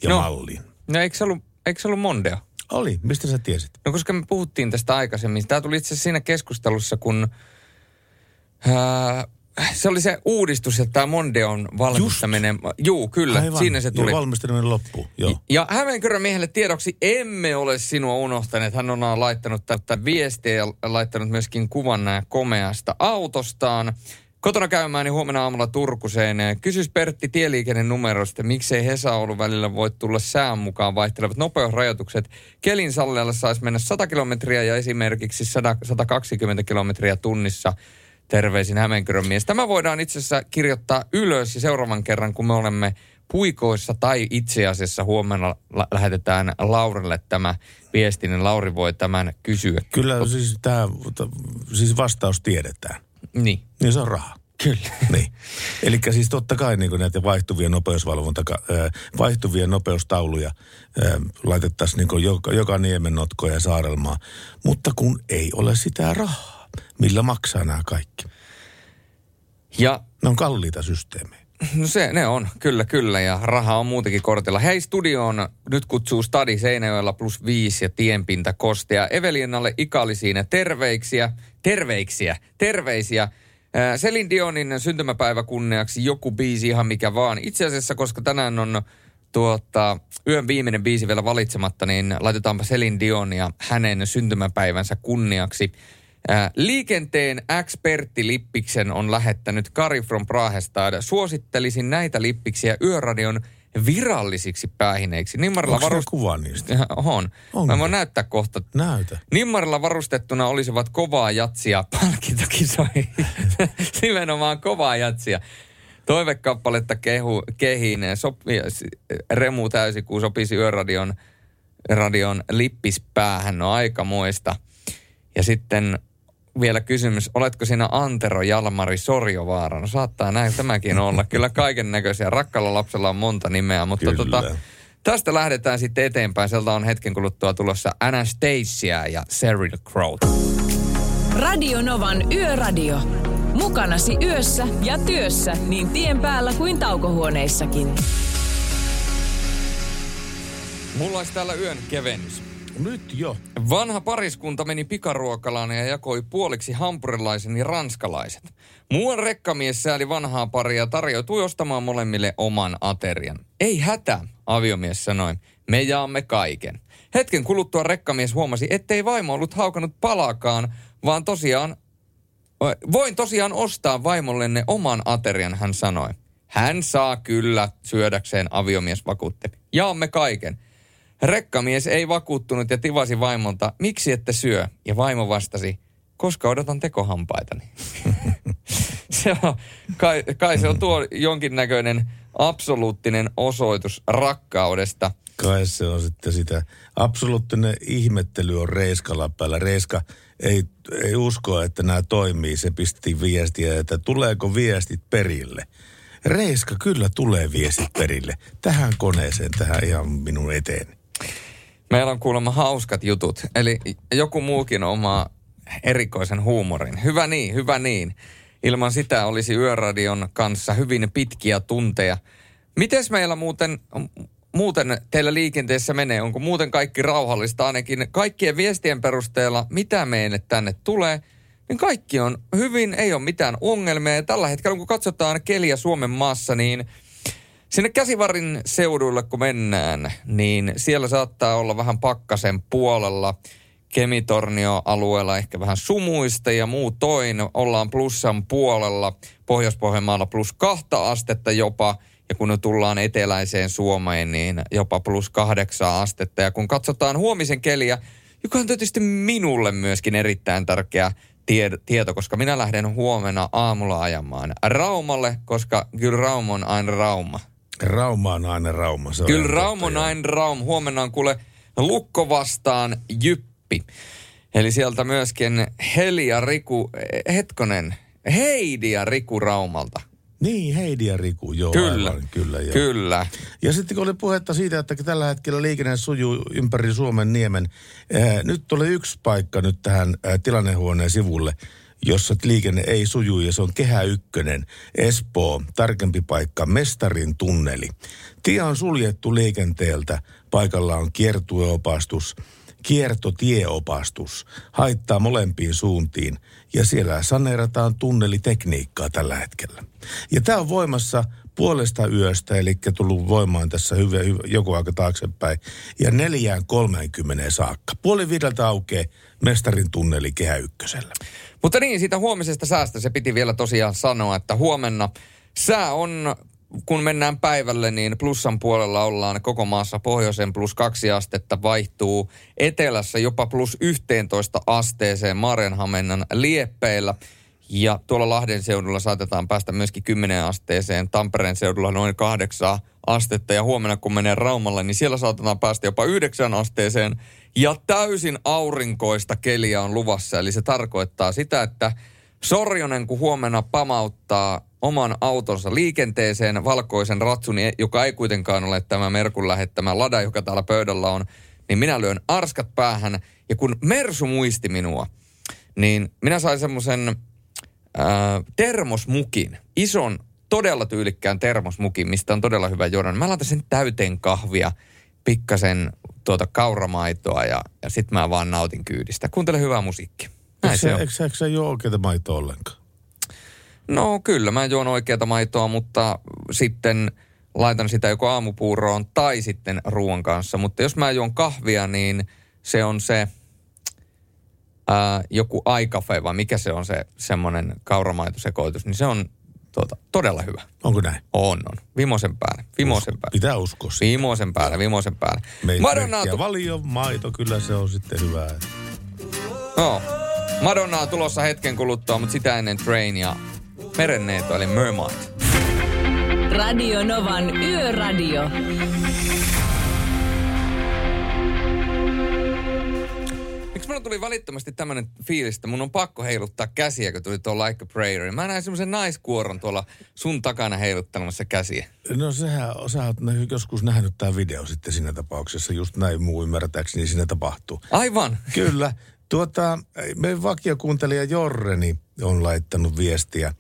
ja No. mallin. No eikö se ollut, eikö se ollut Mondeo? Oli, mistä sä tiesit? No koska me puhuttiin tästä aikaisemmin. Tämä tuli itse asiassa siinä keskustelussa, kun ää, se oli se uudistus, että tämä Mondeon valmistaminen. Juu, kyllä, Aivan. siinä se tuli. Ja valmistaminen loppuu, joo. Ja Hämeenkyrön miehelle tiedoksi emme ole sinua unohtaneet. Hän on laittanut tätä viestiä ja laittanut myöskin kuvan nää komeasta autostaan. Kotona käymään niin huomenna aamulla Turkuseen. Kysys Pertti tieliikennenumerosta, miksei Hesa-Oulun välillä voi tulla sään mukaan vaihtelevat nopeusrajoitukset. Kelin sallialle saisi mennä 100 kilometriä ja esimerkiksi 100, 120 kilometriä tunnissa. Terveisin Hämeenkyrön mies. Tämä voidaan itse asiassa kirjoittaa ylös ja seuraavan kerran, kun me olemme puikoissa tai itse asiassa huomenna la- lähetetään Laurille tämä viesti, niin Lauri voi tämän kysyä. Kyllä siis, tää, siis vastaus tiedetään. Niin. Niin se on raha. Kyllä. Niin. Eli siis totta kai niin näitä vaihtuvia nopeusvalvonta, vaihtuvia nopeustauluja laitettaisiin niin joka, joka niemen ja saarelmaa. Mutta kun ei ole sitä rahaa, millä maksaa nämä kaikki. Ja ne on kalliita systeemejä. No se, ne on, kyllä, kyllä, ja raha on muutenkin kortilla. Hei, studioon nyt kutsuu Stadi Seinäjoella plus viisi ja tienpinta kostea. Evelinalle Ikali siinä terveiksiä, terveiksiä, terveisiä. Selin Dionin syntymäpäivä kunniaksi joku biisi ihan mikä vaan. Itse asiassa, koska tänään on tuota, yön viimeinen biisi vielä valitsematta, niin laitetaanpa Selin Dion ja hänen syntymäpäivänsä kunniaksi. Liikenteen expertti Lippiksen on lähettänyt Kari from Prahestad. Suosittelisin näitä lippiksiä Yöradion virallisiksi päähineiksi. Nimmarilla varust... kuva niistä? On. Onko? Mä voin näyttää kohta. Näytä. Nimmarilla varustettuna olisivat kovaa jatsia palkintokisoihin. Nimenomaan kovaa jatsia. Toivekappaletta kehu, kehiin. Sopi, Remu täysikuu sopisi Yöradion radion lippispäähän. No aikamoista. Ja sitten vielä kysymys, oletko sinä Antero Jalmari Sorjovaara? No saattaa näin tämäkin olla. Kyllä kaiken näköisiä. Rakkalla lapsella on monta nimeä, mutta Kyllä. tota, tästä lähdetään sitten eteenpäin. Sieltä on hetken kuluttua tulossa Anastasia ja Cyril Crow. Radio Novan Yöradio. Mukanasi yössä ja työssä niin tien päällä kuin taukohuoneissakin. Mulla olisi täällä yön kevennys. Nyt jo. Vanha pariskunta meni pikaruokalaan ja jakoi puoliksi hampurilaisen ja ranskalaiset. Muuan rekkamies sääli vanhaa paria ja tarjoutui ostamaan molemmille oman aterian. Ei hätä, aviomies sanoi. Me jaamme kaiken. Hetken kuluttua rekkamies huomasi, ettei vaimo ollut haukannut palaakaan, vaan tosiaan, voin tosiaan ostaa vaimollenne oman aterian, hän sanoi. Hän saa kyllä syödäkseen, aviomies vakuutti. Jaamme kaiken. Rekkamies ei vakuuttunut ja tivasi vaimolta, miksi ette syö? Ja vaimo vastasi, koska odotan tekohampaitani. se on, kai, kai se on tuo jonkinnäköinen absoluuttinen osoitus rakkaudesta. Kai se on sitten sitä. Absoluuttinen ihmettely on Reiskalla päällä. Reiska ei, ei usko, että nämä toimii. Se pisti viestiä, että tuleeko viestit perille. Reiska, kyllä tulee viestit perille. Tähän koneeseen, tähän ihan minun eteeni. Meillä on kuulemma hauskat jutut. Eli joku muukin omaa erikoisen huumorin. Hyvä niin, hyvä niin. Ilman sitä olisi Yöradion kanssa hyvin pitkiä tunteja. Mites meillä muuten, muuten teillä liikenteessä menee? Onko muuten kaikki rauhallista? Ainakin kaikkien viestien perusteella, mitä meille tänne tulee, niin kaikki on hyvin, ei ole mitään ongelmia. Ja tällä hetkellä, kun katsotaan keliä Suomen maassa, niin Sinne käsivarin seuduille kun mennään, niin siellä saattaa olla vähän pakkasen puolella. Kemitornio-alueella ehkä vähän sumuista ja muutoin ollaan plussan puolella. Pohjois-Pohjanmaalla plus kahta astetta jopa. Ja kun nyt tullaan eteläiseen Suomeen, niin jopa plus kahdeksan astetta. Ja kun katsotaan huomisen keliä, joka on tietysti minulle myöskin erittäin tärkeä tie- tieto, koska minä lähden huomenna aamulla ajamaan Raumalle, koska kyllä Rauma on aina Rauma. Rauma on aina Rauma. Se Kyllä Rauma on aina Rauma. Huomenna on kuule Lukko vastaan Jyppi. Eli sieltä myöskin Heli ja Riku, eh, hetkonen, Heidi ja Riku Raumalta. Niin, Heidi ja Riku, joo. Kyllä, aivan, kyllä, joo. Kyllä. Ja sitten kun oli puhetta siitä, että tällä hetkellä liikenne sujuu ympäri Suomen niemen, ää, nyt tuli yksi paikka nyt tähän ää, tilannehuoneen sivulle, jossa liikenne ei suju ja se on Kehä Ykkönen, Espoo, tarkempi paikka, Mestarin tunneli. Tie on suljettu liikenteeltä, paikalla on kiertueopastus, kiertotieopastus, haittaa molempiin suuntiin ja siellä saneerataan tunnelitekniikkaa tällä hetkellä. Ja tämä on voimassa puolesta yöstä, eli tullut voimaan tässä hyvä, hyvä, joku aika taaksepäin, ja neljään kolmeenkymmeneen saakka. Puoli viideltä aukeaa mestarin tunneli Kehä Ykkösellä. Mutta niin, siitä huomisesta säästä se piti vielä tosiaan sanoa, että huomenna sää on, kun mennään päivälle, niin plussan puolella ollaan koko maassa pohjoisen plus kaksi astetta vaihtuu etelässä jopa plus 11 asteeseen Marenhamennan lieppeillä. Ja tuolla Lahden seudulla saatetaan päästä myöskin 10 asteeseen, Tampereen seudulla noin 8 astetta. Ja huomenna kun menee Raumalle, niin siellä saatetaan päästä jopa 9 asteeseen. Ja täysin aurinkoista keliä on luvassa. Eli se tarkoittaa sitä, että Sorjonen kun huomenna pamauttaa oman autonsa liikenteeseen valkoisen ratsun, joka ei kuitenkaan ole tämä Merkun lähettämä lada, joka täällä pöydällä on, niin minä lyön arskat päähän. Ja kun Mersu muisti minua, niin minä sain semmoisen äh, termosmukin, ison todella tyylikkään termosmukin, mistä on todella hyvä juoda. Mä laitan sen täyteen kahvia, pikkasen tuota kauramaitoa ja, ja sit mä vaan nautin kyydistä. Kuuntele hyvää musiikkia. Näin Eikö se sä, on. eikö, sä- eikö sä juo oikeita maitoa ollenkaan? No kyllä, mä juon oikeata maitoa, mutta sitten laitan sitä joko aamupuuroon tai sitten ruoan kanssa. Mutta jos mä juon kahvia, niin se on se ää, joku aikafe, vai mikä se on se semmoinen kauramaitosekoitus, niin se on tuota, todella hyvä. Onko näin? On, on. Vimosen päälle, vimosen päälle. Pitää uskoa siihen. Vimosen päälle, vimosen päälle. Me, Madonna, merkkiä tu- valio, maito, kyllä se on sitten hyvää. no, Madonna on tulossa hetken kuluttua, mutta sitä ennen Train ja Merenneito, eli Mermaid. Radio Novan Yöradio. Mulla tuli välittömästi tämmönen fiilis, että mun on pakko heiluttaa käsiä, kun tuli tuo Like a Prayer. Mä näin semmoisen naiskuoron tuolla sun takana heiluttelemassa käsiä. No sehän, sä oot nä- joskus nähnyt tämä video sitten siinä tapauksessa. Just näin muu ymmärtääkseni siinä tapahtuu. Aivan. Kyllä. Tuota, meidän vakiokuuntelija Jorreni on laittanut viestiä.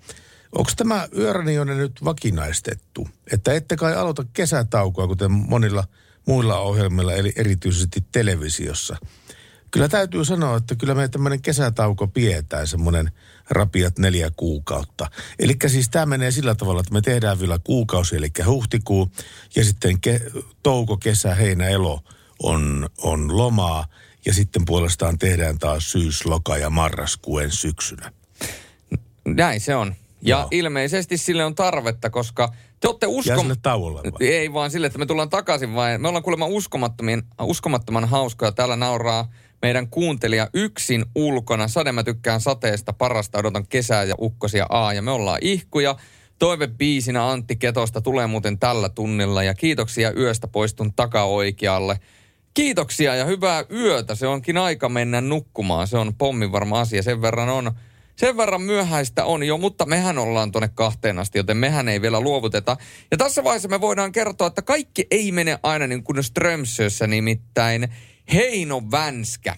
Onko tämä yöradioinen nyt vakinaistettu? Että ette kai aloita kesätaukoa, kuten monilla muilla ohjelmilla, eli erityisesti televisiossa. Kyllä täytyy sanoa, että kyllä me tämmöinen kesätauko pidetään semmoinen rapiat neljä kuukautta. Eli siis tämä menee sillä tavalla, että me tehdään vielä kuukausi, eli huhtikuu, ja sitten ke- touko, kesä, heinä, elo on, on lomaa, ja sitten puolestaan tehdään taas syys, loka ja marraskuu ensi syksynä. Näin se on. Ja ilmeisesti sille on tarvetta, koska te olette Jää uskon... sille tauolle vai? Ei vaan sille, että me tullaan takaisin vai me ollaan kuulemma uskomattoman, uskomattoman hauskoja. Täällä nauraa meidän kuuntelija yksin ulkona. Sade mä tykkään sateesta, parasta odotan kesää ja ukkosia A. Ja me ollaan ihkuja. Toivebiisinä Antti Ketosta tulee muuten tällä tunnilla ja kiitoksia yöstä poistun takaoikealle. Kiitoksia ja hyvää yötä. Se onkin aika mennä nukkumaan. Se on pommin varma asia. Sen verran on sen verran myöhäistä on jo, mutta mehän ollaan tuonne kahteen asti, joten mehän ei vielä luovuteta. Ja tässä vaiheessa me voidaan kertoa, että kaikki ei mene aina niin kuin Strömsössä, nimittäin Heino Vänskä.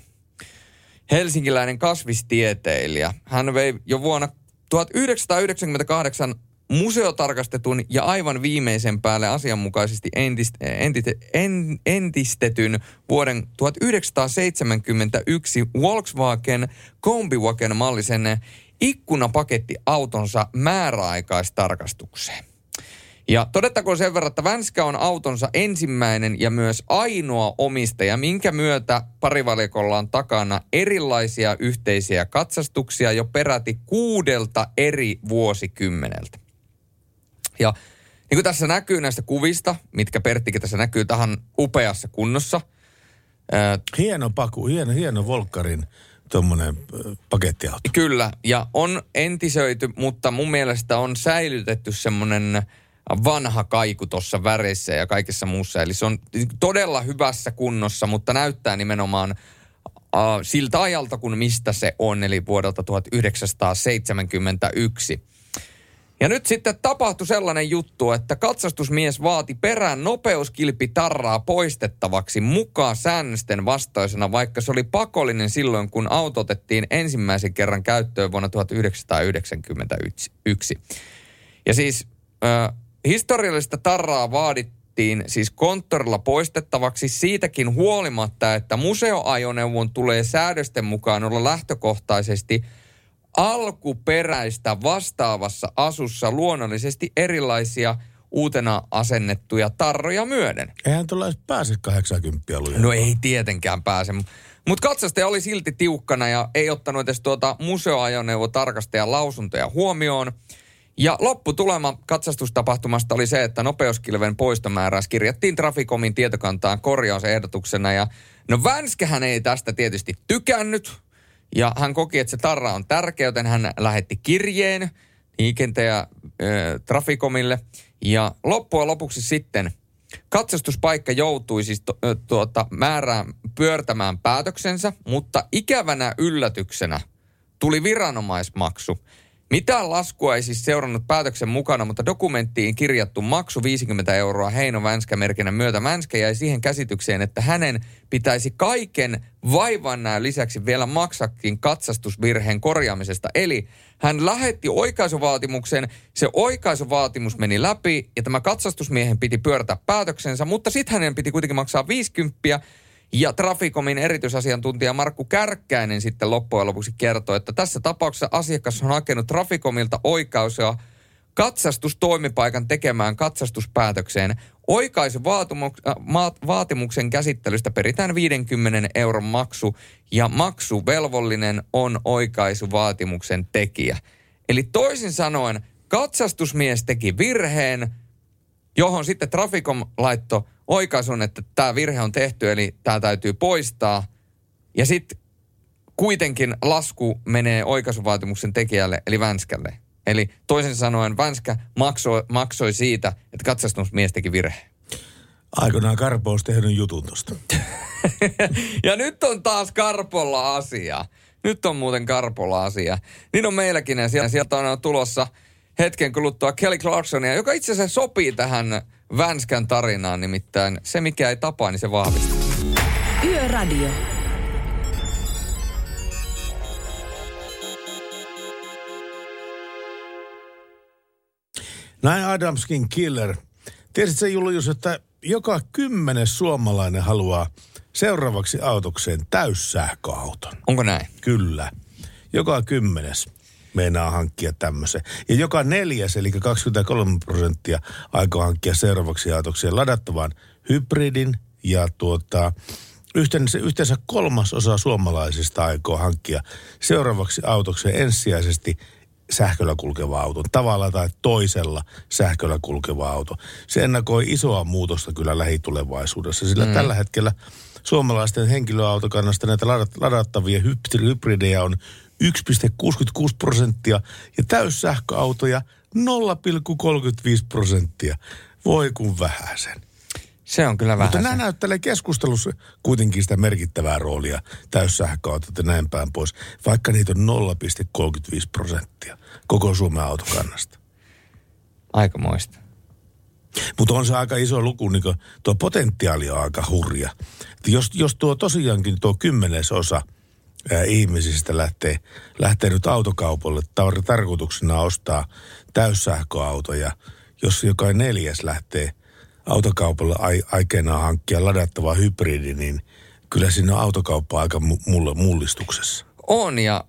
Helsinkiläinen kasvistieteilijä. Hän vei jo vuonna 1998 museotarkastetun ja aivan viimeisen päälle asianmukaisesti entist, entite, en, entistetyn vuoden 1971 Volkswagen Kombiwagen mallisen ikkunapakettiautonsa määräaikaistarkastukseen. Ja todettakoon sen verran, että Vänskä on autonsa ensimmäinen ja myös ainoa omistaja, minkä myötä parivalikolla on takana erilaisia yhteisiä katsastuksia jo peräti kuudelta eri vuosikymmeneltä. Ja niin kuin tässä näkyy näistä kuvista, mitkä Perttikin tässä näkyy tähän upeassa kunnossa. Ää, Hieno paku, hieno, hieno Volkkarin tuommoinen pakettiauto. Kyllä, ja on entisöity, mutta mun mielestä on säilytetty semmoinen vanha kaiku tuossa väreissä ja kaikessa muussa. Eli se on todella hyvässä kunnossa, mutta näyttää nimenomaan äh, siltä ajalta, kun mistä se on, eli vuodelta 1971. Ja nyt sitten tapahtui sellainen juttu, että katsastusmies vaati perään nopeuskilpi tarraa poistettavaksi mukaan säännösten vastaisena, vaikka se oli pakollinen silloin, kun auto otettiin ensimmäisen kerran käyttöön vuonna 1991. Ja siis äh, historiallista tarraa vaadittiin siis konttorilla poistettavaksi siitäkin huolimatta, että museoajoneuvon tulee säädösten mukaan olla lähtökohtaisesti alkuperäistä vastaavassa asussa luonnollisesti erilaisia uutena asennettuja tarroja myöden. Eihän tuolla edes pääse 80 luja. No ei tietenkään pääse. Mutta katsastaja oli silti tiukkana ja ei ottanut edes tuota museoajoneuvotarkastajan lausuntoja huomioon. Ja lopputulema katsastustapahtumasta oli se, että nopeuskilven poistomääräys kirjattiin Traficomin tietokantaan korjausehdotuksena. Ja no Vänskähän ei tästä tietysti tykännyt. Ja hän koki, että se tarra on tärkeä, joten hän lähetti kirjeen liikenteen ja ö, Traficomille. Ja loppujen lopuksi sitten katsastuspaikka joutui siis ö, tuota, määrään pyörtämään päätöksensä, mutta ikävänä yllätyksenä tuli viranomaismaksu Mitään laskua ei siis seurannut päätöksen mukana, mutta dokumenttiin kirjattu maksu 50 euroa Heino Vänskä-merkinnän myötä Vänskä jäi siihen käsitykseen, että hänen pitäisi kaiken vaivannäön lisäksi vielä maksakin katsastusvirheen korjaamisesta. Eli hän lähetti oikaisuvaatimuksen, se oikaisuvaatimus meni läpi ja tämä katsastusmiehen piti pyörätä päätöksensä, mutta sitten hänen piti kuitenkin maksaa 50 ja Traficomin erityisasiantuntija Markku Kärkkäinen sitten loppujen lopuksi kertoi, että tässä tapauksessa asiakas on hakenut Traficomilta oikaisua katsastustoimipaikan tekemään katsastuspäätökseen. Oikaisuvaatimuksen käsittelystä peritään 50 euron maksu ja maksuvelvollinen on oikaisuvaatimuksen tekijä. Eli toisin sanoen katsastusmies teki virheen, johon sitten Traficom laittoi oikaisun, että tämä virhe on tehty, eli tämä täytyy poistaa. Ja sitten kuitenkin lasku menee oikaisuvaatimuksen tekijälle, eli Vänskälle. Eli toisin sanoen Vänskä maksoi, maksoi siitä, että katsastusmies teki virhe. Aikoinaan Karpo olisi tehnyt jutun tosta. ja nyt on taas Karpolla asia. Nyt on muuten Karpolla asia. Niin on meilläkin ja sieltä on tulossa hetken kuluttua Kelly Clarksonia, joka itse asiassa sopii tähän Vänskän tarinaan, nimittäin se mikä ei tapaa, niin se vahvistaa. Yöradio. Näin Adamskin Killer. Tiesitkö Julius, että joka kymmenes suomalainen haluaa seuraavaksi autokseen täyssähköauton? Onko näin? Kyllä. Joka kymmenes meinaa hankkia tämmöisen. Ja joka neljäs, eli 23 prosenttia, aikoo hankkia seuraavaksi autokseen ladattavan hybridin ja tuota, yhteensä, yhteensä kolmas osa suomalaisista aikoo hankkia seuraavaksi autokseen ensisijaisesti sähköllä kulkeva auto, tavalla tai toisella sähköllä kulkeva auto. Se ennakoi isoa muutosta kyllä lähitulevaisuudessa, sillä mm. tällä hetkellä suomalaisten henkilöautokannasta näitä ladattavia hybridejä on 1,66 prosenttia ja täyssähköautoja 0,35 prosenttia. Voi kun vähäsen. Se on kyllä vähän. Mutta nämä näyttelee keskustelussa kuitenkin sitä merkittävää roolia täyssähköautot ja näin päin pois, vaikka niitä on 0,35 prosenttia koko Suomen autokannasta. Aikamoista. Mutta on se aika iso luku, niin tuo potentiaali on aika hurja. Jos, jos tuo tosiaankin tuo kymmenesosa ää, ihmisistä lähtee, lähtee nyt autokaupalle tar- tarkoituksena ostaa täyssähköautoja, jos joka neljäs lähtee autokaupalle ai- aikeenaan hankkia ladattava hybridi, niin kyllä siinä on autokauppa aika mulle mullistuksessa. On ja,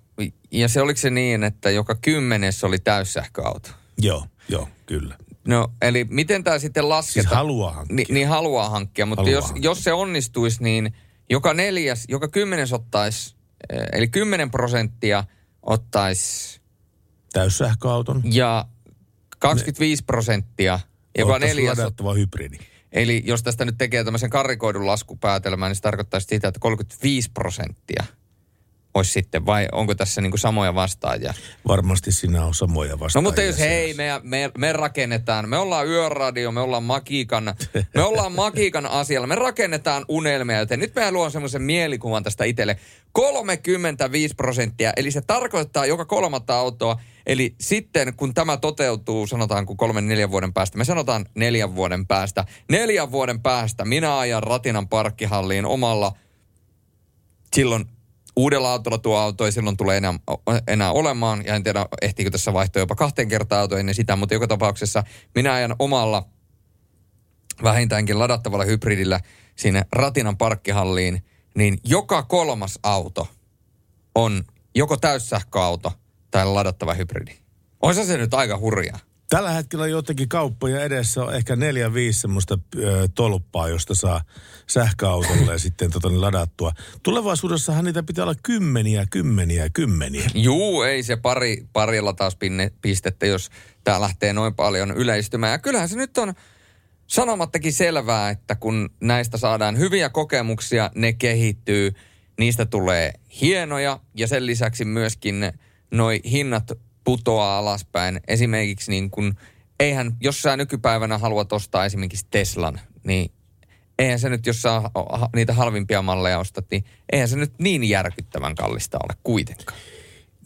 ja se oliko se niin, että joka kymmenes oli täyssähköauto? Joo, joo, kyllä. No, eli miten tämä sitten lasketaan? Siis haluaa hankkia. Ni, niin haluaa hankkia, mutta Haluaa jos, hankkia. jos se onnistuisi, niin joka neljäs, joka kymmenes ottaisi, eli 10 prosenttia ottaisi Täyssähköauton. ja 25 prosenttia, joka neljäs hybridi. Eli jos tästä nyt tekee tämmöisen karikoidun laskupäätelmän, niin se tarkoittaisi sitä, että 35 prosenttia olisi sitten, vai onko tässä niin kuin samoja vastaajia? Varmasti siinä on samoja No vastaajia. mutta jos hei, me, me, me rakennetaan, me ollaan yöradio, me ollaan Makiikan, me ollaan Makiikan asialla, me rakennetaan unelmia, joten nyt mä luon semmoisen mielikuvan tästä itselle. 35 prosenttia, eli se tarkoittaa joka kolmatta autoa, eli sitten kun tämä toteutuu, sanotaan kun kolmen neljän vuoden päästä, me sanotaan neljän vuoden päästä, neljän vuoden päästä minä ajan Ratinan parkkihalliin omalla silloin uudella autolla tuo auto ei silloin tule enää, enää olemaan. Ja en tiedä, ehtiikö tässä vaihtoa jopa kahteen kertaan auto ennen sitä, mutta joka tapauksessa minä ajan omalla vähintäänkin ladattavalla hybridillä sinne Ratinan parkkihalliin, niin joka kolmas auto on joko täyssähköauto tai ladattava hybridi. Olisi se nyt aika hurjaa. Tällä hetkellä jotenkin kauppoja edessä on ehkä neljä, viisi semmoista ö, tolppaa, josta saa sähköautolle sitten tota, niin ladattua. Tulevaisuudessahan niitä pitää olla kymmeniä, kymmeniä, kymmeniä. Juu, ei se pari, parilla taas pinne, pistettä, jos tämä lähtee noin paljon yleistymään. Ja kyllähän se nyt on sanomattakin selvää, että kun näistä saadaan hyviä kokemuksia, ne kehittyy, niistä tulee hienoja ja sen lisäksi myöskin noi hinnat putoaa alaspäin. Esimerkiksi niin kun, eihän, jos sä nykypäivänä haluat ostaa esimerkiksi Teslan, niin eihän se nyt, jos sä niitä halvimpia malleja ostat, niin eihän se nyt niin järkyttävän kallista ole kuitenkaan.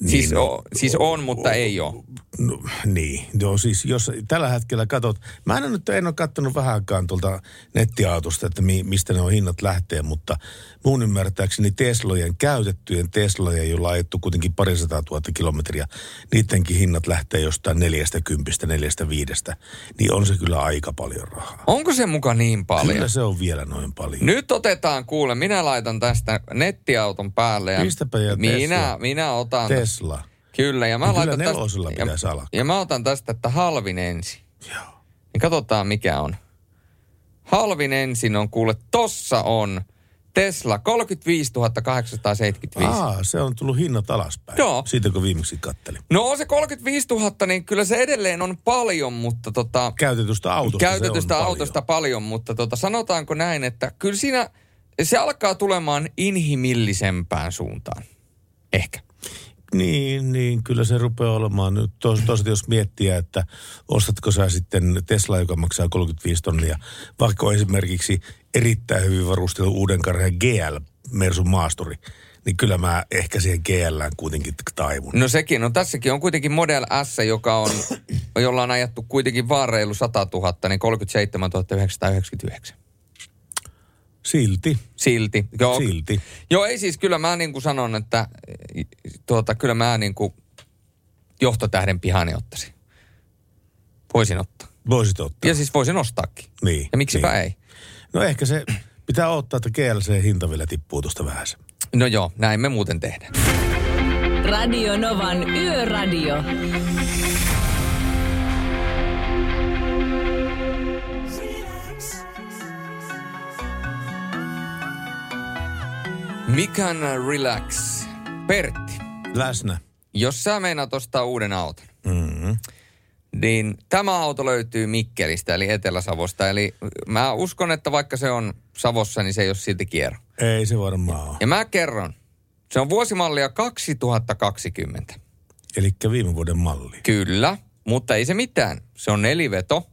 Siis, no, o, siis on, mutta ei ole. No, niin, joo siis jos tällä hetkellä katsot, mä en nyt en ole katsonut vähänkään tuolta nettiautosta, että mi, mistä ne on hinnat lähtee, mutta mun ymmärtääkseni Teslojen, käytettyjen Teslojen, joilla ajettu kuitenkin parisataa tuhatta kilometriä, niidenkin hinnat lähtee jostain neljästä kympistä, neljästä viidestä, niin on se kyllä aika paljon rahaa. Onko se muka niin paljon? Kyllä se on vielä noin paljon. Nyt otetaan, kuule, minä laitan tästä nettiauton päälle. Ja Pistäpä jo minä, Tesla. minä otan. Tesla. Kyllä, ja mä Niin kyllä laitan nelosella tästä, pitäisi ja, alkaa. ja mä otan tästä, että halvin ensin. Joo. Niin katsotaan mikä on. Halvin ensin on, kuule, tossa on Tesla 35 875. Aa, se on tullut hinnat alaspäin. Joo. Siitä kun viimeksi kattelin. No se 35 000, niin kyllä se edelleen on paljon, mutta tota... Käytetystä autosta Käytetystä se on autosta paljon. paljon, mutta tota, sanotaanko näin, että kyllä siinä se alkaa tulemaan inhimillisempään suuntaan. Ehkä. Niin, niin kyllä se rupeaa olemaan nyt. Tos, toisaalta jos miettiä, että ostatko sä sitten Tesla, joka maksaa 35 tonnia, vaikka esimerkiksi erittäin hyvin varusteltu uuden karheen GL Mersun maasturi, niin kyllä mä ehkä siihen GLään kuitenkin taivun. No sekin, no tässäkin on kuitenkin Model S, joka on, jolla on ajettu kuitenkin vaan reilu 100 000, niin 37 999. Silti. Silti. Joo, Silti. Joo, ei siis kyllä mä niin kuin sanon, että tuota, kyllä mä niin kuin johtotähden pihani ottaisin. Voisin ottaa. Voisit ottaa. Ja siis voisin ostaakin. Niin. Ja miksipä niin. ei. No ehkä se pitää ottaa, että GLC-hinta vielä tippuu tuosta vähän. No joo, näin me muuten tehdään. Radio Novan Yöradio. Mikan relax. Pertti, Läsnä. jos sä meinaat ostaa uuden auton, Mm-hmm. niin tämä auto löytyy Mikkelistä, eli Etelä-Savosta. Eli mä uskon, että vaikka se on Savossa, niin se ei ole silti kierro. Ei se varmaan ole. Ja mä kerron, se on vuosimallia 2020. Eli viime vuoden malli. Kyllä, mutta ei se mitään. Se on neliveto.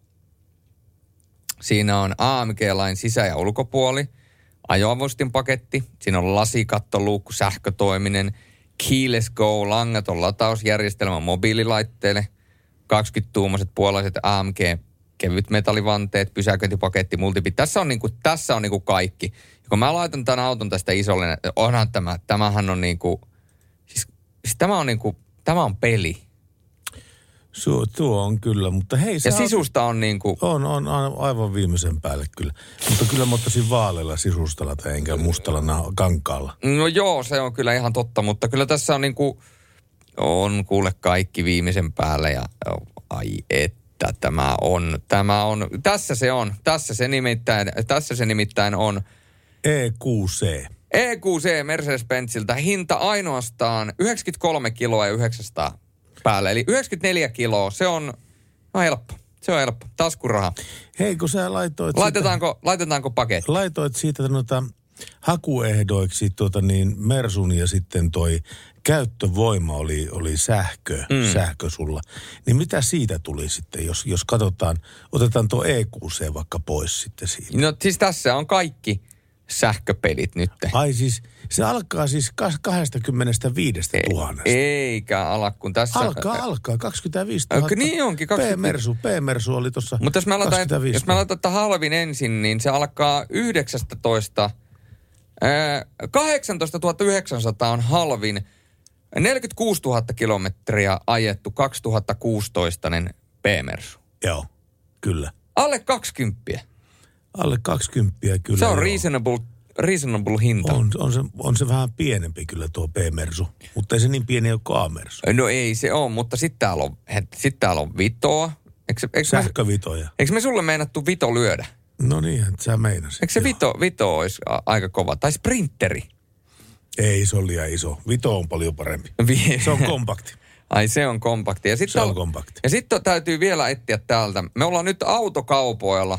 Siinä on AMG-lain sisä- ja ulkopuoli, ajoavustinpaketti, siinä on lasikattoluukku, sähkötoiminen, keyless go, langaton latausjärjestelmä mobiililaitteelle, 20-tuumaiset puolaiset AMG kevyt metallivanteet, pysäköintipaketti, multipit. Tässä on, niinku, tässä on niinku kaikki. Ja kun mä laitan tämän auton tästä isolle, onhan tämä, tämähän on niinku, siis, siis tämä on niinku, tämä on peli. Suo, tuo on kyllä, mutta hei Ja sisusta on niinku... On, on, on aivan viimeisen päälle kyllä. Mutta kyllä mä ottaisin vaaleilla sisustalla tai enkä mustalla na- kankaalla. No joo, se on kyllä ihan totta, mutta kyllä tässä on niinku, on kuule kaikki viimeisen päälle ja ai että tämä on, tämä on, tässä se on, tässä se nimittäin, tässä se nimittäin on. EQC. EQC Mercedes-Benziltä hinta ainoastaan 93 kiloa ja 900 päälle. Eli 94 kiloa, se on, no helppo. Se on helppo. Taskuraha. Hei, kun sä laitoit... Laitetaanko, laitetaanko paketti? Sitä, laitoit siitä noita hakuehdoiksi tuota niin Mersun ja sitten toi käyttövoima oli, oli sähkö, mm. sähkö sulla. Niin mitä siitä tuli sitten, jos, jos katsotaan, otetaan tuo EQC vaikka pois sitten siitä? No siis tässä on kaikki sähköpelit nyt. Ai siis, se alkaa siis kas- 25 000. Eikä ala, kun tässä... Alkaa, alkaa, 25 000. Äh, niin onkin, 20 P-Mersu, P-Mersu oli tuossa Mutta jos mä laitan, 25 jos mä laitan että halvin ensin, niin se alkaa 19, ää, 18 900 on halvin. 46 000 kilometriä ajettu 2016 P-Mersu. Joo, kyllä. Alle 20. Alle 20 kyllä. se on joo. reasonable, reasonable hinta. On, on, se, on se vähän pienempi kyllä tuo P-Mersu, mutta ei se niin pieni ole kuin A-Mersu. No ei se ole, mutta sitten täällä on, sit täällä on vitoa. Eikö, me, Sähkövitoja. eikö me sulle meinattu vito lyödä? No niin, että sä meinasit. Eikö se vito, vito olisi a- aika kova? Tai sprinteri? Ei, se on liian iso. Vito on paljon parempi. Se on kompakti. Ai se on kompakti. Ja sit Se on täällä- kompakti. Ja sitten täytyy vielä etsiä täältä. Me ollaan nyt autokaupoilla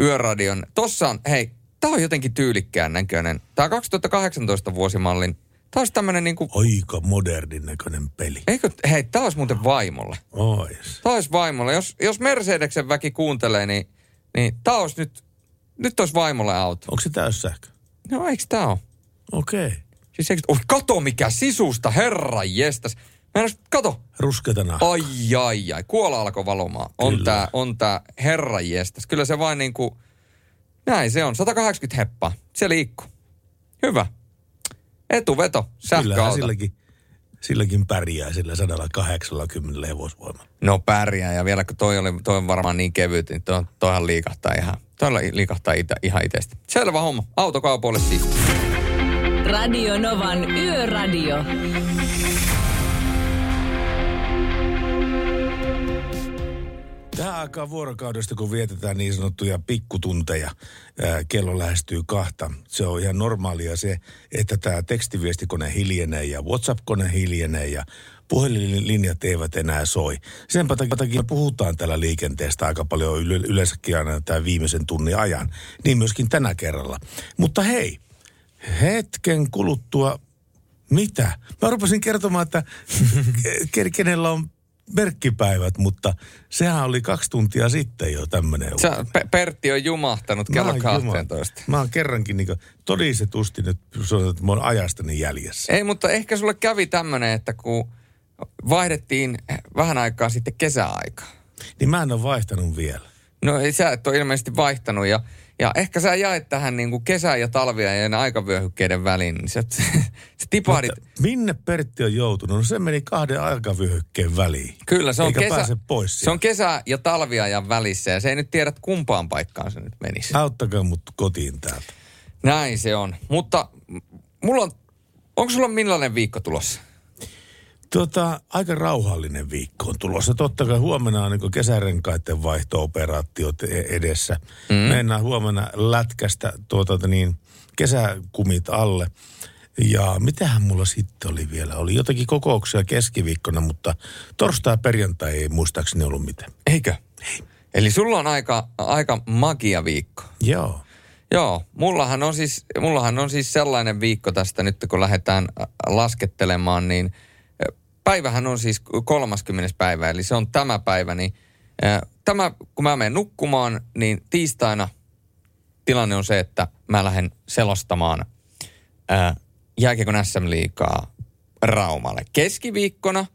yöradion. Tossa on, hei, tää on jotenkin tyylikkään näköinen. Tää 2018 vuosimallin. Tää olisi tämmönen niinku, Aika modernin näköinen peli. eikö, hei, tää olisi muuten vaimolle. Ois. Tää olisi vaimolle. Jos, jos Mercedeksen väki kuuntelee, niin, niin tää olisi nyt, nyt olisi vaimolle auto. Onko se täyssähkö? No eikö tää ole? Okei. Okay. Siis eikö, oi, kato mikä sisusta, herra jestas. Mä en edes- kato. Ruskeata nahkaa. Ai, ai, ai. Kuola alkoi valumaan. On Kyllä. tää, on tää herra jestas. Kyllä se vain niinku, näin se on. 180 heppaa. Se liikkuu. Hyvä. Etuveto, sähköauto. silläkin, silläkin pärjää sillä 180 hevosvoimalla. No pärjää ja vielä kun toi, oli, toi on varmaan niin kevyt, niin toi, toihan liikahtaa ihan, toihan liikahtaa itä, ihan itsestä. Selvä homma. Autokaupoille siis. Radio Novan Yöradio. Tähän aikaan vuorokaudesta, kun vietetään niin sanottuja pikkutunteja, ää, kello lähestyy kahta. Se on ihan normaalia se, että tämä tekstiviestikone hiljenee ja WhatsApp-kone hiljenee ja puhelinlinjat eivät enää soi. Sen takia puhutaan täällä liikenteestä aika paljon yle- yleensäkin aina tämän viimeisen tunnin ajan. Niin myöskin tänä kerralla. Mutta hei, hetken kuluttua mitä? Mä rupesin kertomaan, että ke- kenellä on merkkipäivät, mutta sehän oli kaksi tuntia sitten jo tämmöinen. Sä, Pe- Pertti on jumahtanut kello Mä oon jumala. 12. Mä oon kerrankin niin todistetusti nyt että mä oon ajastani jäljessä. Ei, mutta ehkä sulle kävi tämmönen, että kun vaihdettiin vähän aikaa sitten kesäaikaa. Niin mä en ole vaihtanut vielä. No ei sä et ole ilmeisesti vaihtanut ja, ja ehkä sä jaet tähän niin kuin kesä- ja talviajan aikavyöhykkeiden väliin. Niin sä, sä tipahdit. Mutta minne Pertti on joutunut? No se meni kahden aikavyöhykkeen väliin. Kyllä, se on, Eikä kesä, pois se on kesä- ja talviajan välissä ja se ei nyt tiedä kumpaan paikkaan se nyt menisi. Auttakaa mut kotiin täältä. Näin se on. Mutta mulla on, onko sulla millainen viikko tulossa? Tota, aika rauhallinen viikko on tulossa. Totta kai huomenna on niin kesärenkaiden vaihto-operaatiot e- edessä. Mm. Mennään huomenna lätkästä tuota, niin, kesäkumit alle. Ja mitähän mulla sitten oli vielä? Oli jotakin kokouksia keskiviikkona, mutta torstai ja perjantai ei muistaakseni ollut mitään. Eikö? Ei. Eli sulla on aika, aika magia viikko. Joo. Joo, mullahan on, siis, mullahan on siis sellainen viikko tästä nyt, kun lähdetään ä, laskettelemaan, niin päivähän on siis 30. päivä, eli se on tämä päivä, niin ä, tämä, kun mä menen nukkumaan, niin tiistaina tilanne on se, että mä lähden selostamaan jääkiekon SM-liigaa Raumalle. Keskiviikkona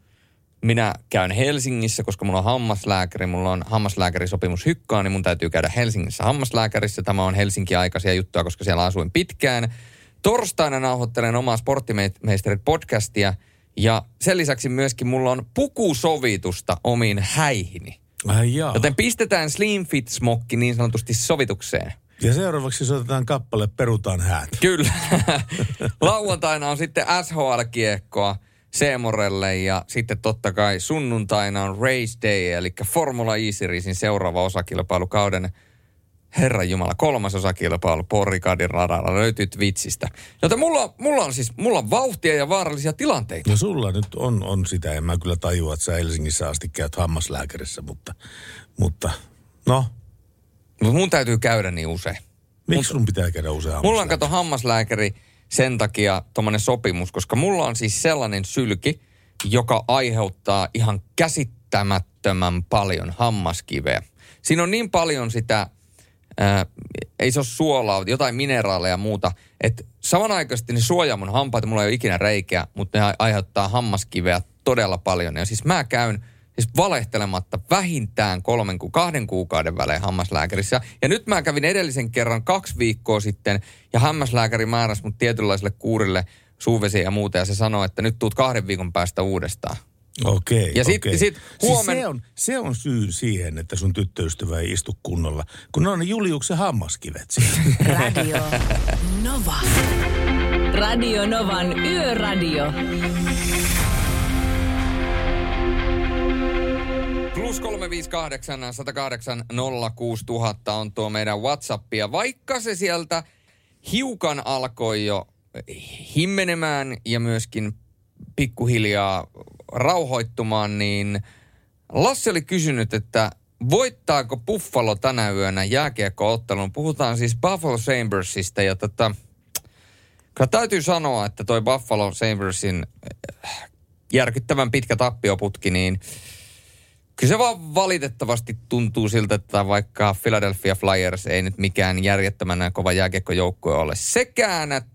minä käyn Helsingissä, koska mulla on hammaslääkäri, mulla on hammaslääkärisopimus hykkaan, niin mun täytyy käydä Helsingissä hammaslääkärissä. Tämä on Helsinki-aikaisia juttuja, koska siellä asuin pitkään. Torstaina nauhoittelen omaa Sporttimeisterit podcastia ja sen lisäksi myöskin mulla on pukusovitusta omiin häihini. Ai jaa. Joten pistetään Slim Fit Smokki niin sanotusti sovitukseen. Ja seuraavaksi soitetaan kappale Perutaan häät. Kyllä. Lauantaina on sitten SHL-kiekkoa Seemorelle ja sitten totta kai sunnuntaina on Race Day, eli Formula E Seriesin seuraava osakilpailu kauden Herran Jumala, kolmas osakilpailu Porrikadin radalla löytyy Twitchistä. Joten mulla, mulla on siis mulla on vauhtia ja vaarallisia tilanteita. No sulla nyt on, on sitä, ja mä kyllä tajua, että sä Helsingissä asti käyt hammaslääkärissä, mutta, mutta no, Mutta mun täytyy käydä niin usein. miksi sun pitää käydä usein Mulla on kato hammaslääkäri sen takia tommonen sopimus, koska mulla on siis sellainen sylki, joka aiheuttaa ihan käsittämättömän paljon hammaskiveä. Siinä on niin paljon sitä, ei se ole suolaa, jotain mineraaleja ja muuta, että samanaikaisesti ne suojaa mun hampaita, mulla ei ole ikinä reikiä, mutta ne ai- aiheuttaa hammaskiveä todella paljon. Ja siis mä käyn siis valehtelematta vähintään kolmen ku, kahden kuukauden välein hammaslääkärissä. Ja nyt mä kävin edellisen kerran kaksi viikkoa sitten ja hammaslääkäri määräsi mut tietynlaiselle kuurille suuvesiä ja muuta ja se sanoi, että nyt tuut kahden viikon päästä uudestaan. Okei, Ja sit- okei. sit huomen- siis se, on, se on syy siihen, että sun tyttöystävä ei istu kunnolla, kun ne on ne Juliuksen hammaskivet siellä. Radio Nova. Radio Novan Yöradio. Plus 358 108 06000 on tuo meidän WhatsApp. Ja vaikka se sieltä hiukan alkoi jo himmenemään ja myöskin pikkuhiljaa rauhoittumaan, niin Lassi oli kysynyt, että voittaako Buffalo tänä yönä jääkiekko-ottelun. Puhutaan siis Buffalo Sabresista ja tota, kyllä täytyy sanoa, että toi Buffalo Sabresin äh, järkyttävän pitkä tappioputki, niin Kyllä se vaan valitettavasti tuntuu siltä, että vaikka Philadelphia Flyers ei nyt mikään järjettömän kova jääkiekkojoukkue ole sekään, että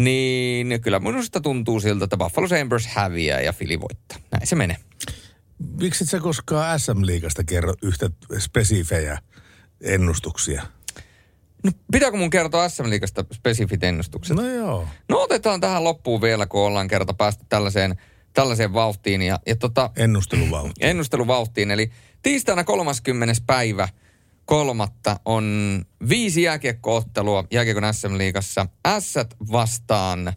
niin kyllä minusta tuntuu siltä, että Buffalo Sabres häviää ja Philly voittaa. Näin se menee. Miksi et sä koskaan SM-liigasta kerro yhtä spesifejä ennustuksia? No, pitääkö mun kertoa SM-liigasta spesifit ennustukset? No joo. No otetaan tähän loppuun vielä, kun ollaan kerta päästy tällaiseen, tällaiseen vauhtiin. Ja, ja tota, Ennusteluvauhtiin. ennusteluvauhtiin. Eli tiistaina 30. päivä kolmatta on viisi jääkiekkoottelua jääkiekon SM-liigassa. Ässät vastaan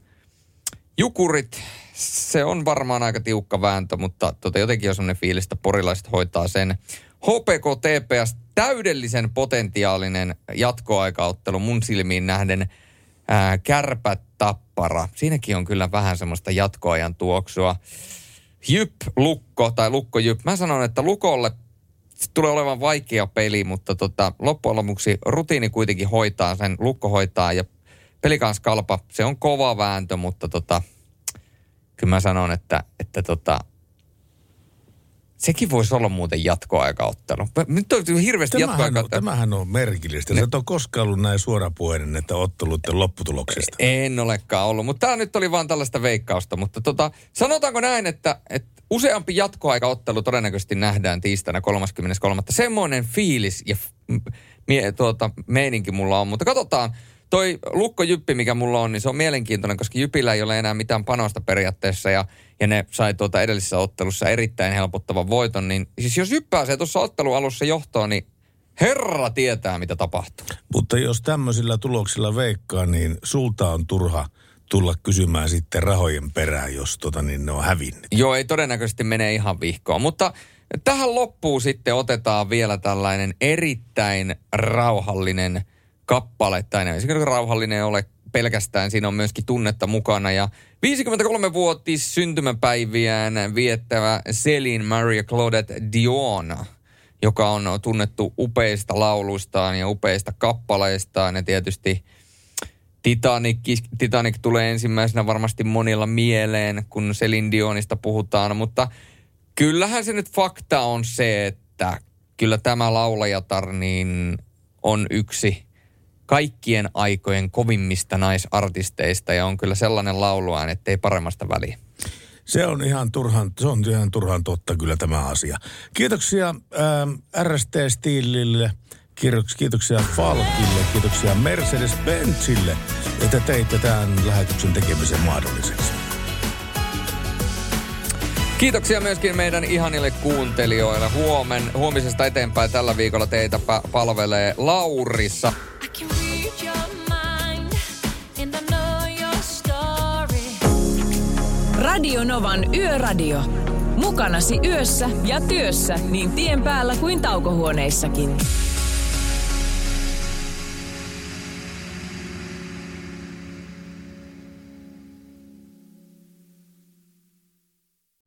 Jukurit. Se on varmaan aika tiukka vääntö, mutta tota, jotenkin on sellainen fiilis, että porilaiset hoitaa sen. HPK TPS täydellisen potentiaalinen jatkoaikaottelu mun silmiin nähden. Ää, kärpät tappara. Siinäkin on kyllä vähän semmoista jatkoajan tuoksua. Jyp, Lukko tai Lukko Jyp. Mä sanon, että Lukolle tulee olevan vaikea peli, mutta tota, loppujen lopuksi rutiini kuitenkin hoitaa sen, Lukko hoitaa ja pelikans kalpa, se on kova vääntö, mutta tota, kyllä mä sanon, että, että tota, sekin voisi olla muuten jatkoaikaottelu. Nyt on hirveästi Tämähän on, tämähän on merkillistä. Sä et ole koskaan ollut näin suorapuheinen, että otteluiden lopputuloksesta. En olekaan ollut, mutta tämä nyt oli vaan tällaista veikkausta. Mutta tota, sanotaanko näin, että, että useampi jatkoaikaottelu todennäköisesti nähdään tiistaina 33. Semmoinen fiilis ja mie, tuota, meininki mulla on, mutta katsotaan. Toi Lukko Jyppi, mikä mulla on, niin se on mielenkiintoinen, koska Jypillä ei ole enää mitään panosta periaatteessa ja, ja ne sai tuota edellisessä ottelussa erittäin helpottavan voiton. Niin siis jos Jyppä pääsee tuossa ottelun alussa johtoon, niin herra tietää, mitä tapahtuu. Mutta jos tämmöisillä tuloksilla veikkaa, niin sulta on turha tulla kysymään sitten rahojen perään, jos tota, niin ne on hävinnyt. Joo, ei todennäköisesti mene ihan vihkoon. Mutta tähän loppuun sitten otetaan vielä tällainen erittäin rauhallinen kappale. Tai ei se rauhallinen ole pelkästään, siinä on myöskin tunnetta mukana. Ja 53-vuotis syntymäpäiviään viettävä Celine Maria Claudette Dion, joka on tunnettu upeista lauluistaan ja upeista kappaleistaan ja tietysti Titanic, Titanic tulee ensimmäisenä varmasti monilla mieleen, kun Celine Dionista puhutaan, mutta kyllähän se nyt fakta on se, että kyllä tämä laulajatar niin on yksi kaikkien aikojen kovimmista naisartisteista ja on kyllä sellainen lauluaan, että ei paremmasta väliä. Se on ihan turhan, se on ihan turhan totta kyllä tämä asia. Kiitoksia ähm, RST Steelille, kiitoksia, Falkille, kiitoksia Mercedes-Benzille, että teitte tämän lähetyksen tekemisen mahdolliseksi. Kiitoksia myöskin meidän ihanille kuuntelijoille. Huomen, huomisesta eteenpäin tällä viikolla teitä pa- palvelee Laurissa. Radio Novan Yöradio. Mukanasi yössä ja työssä niin tien päällä kuin taukohuoneissakin.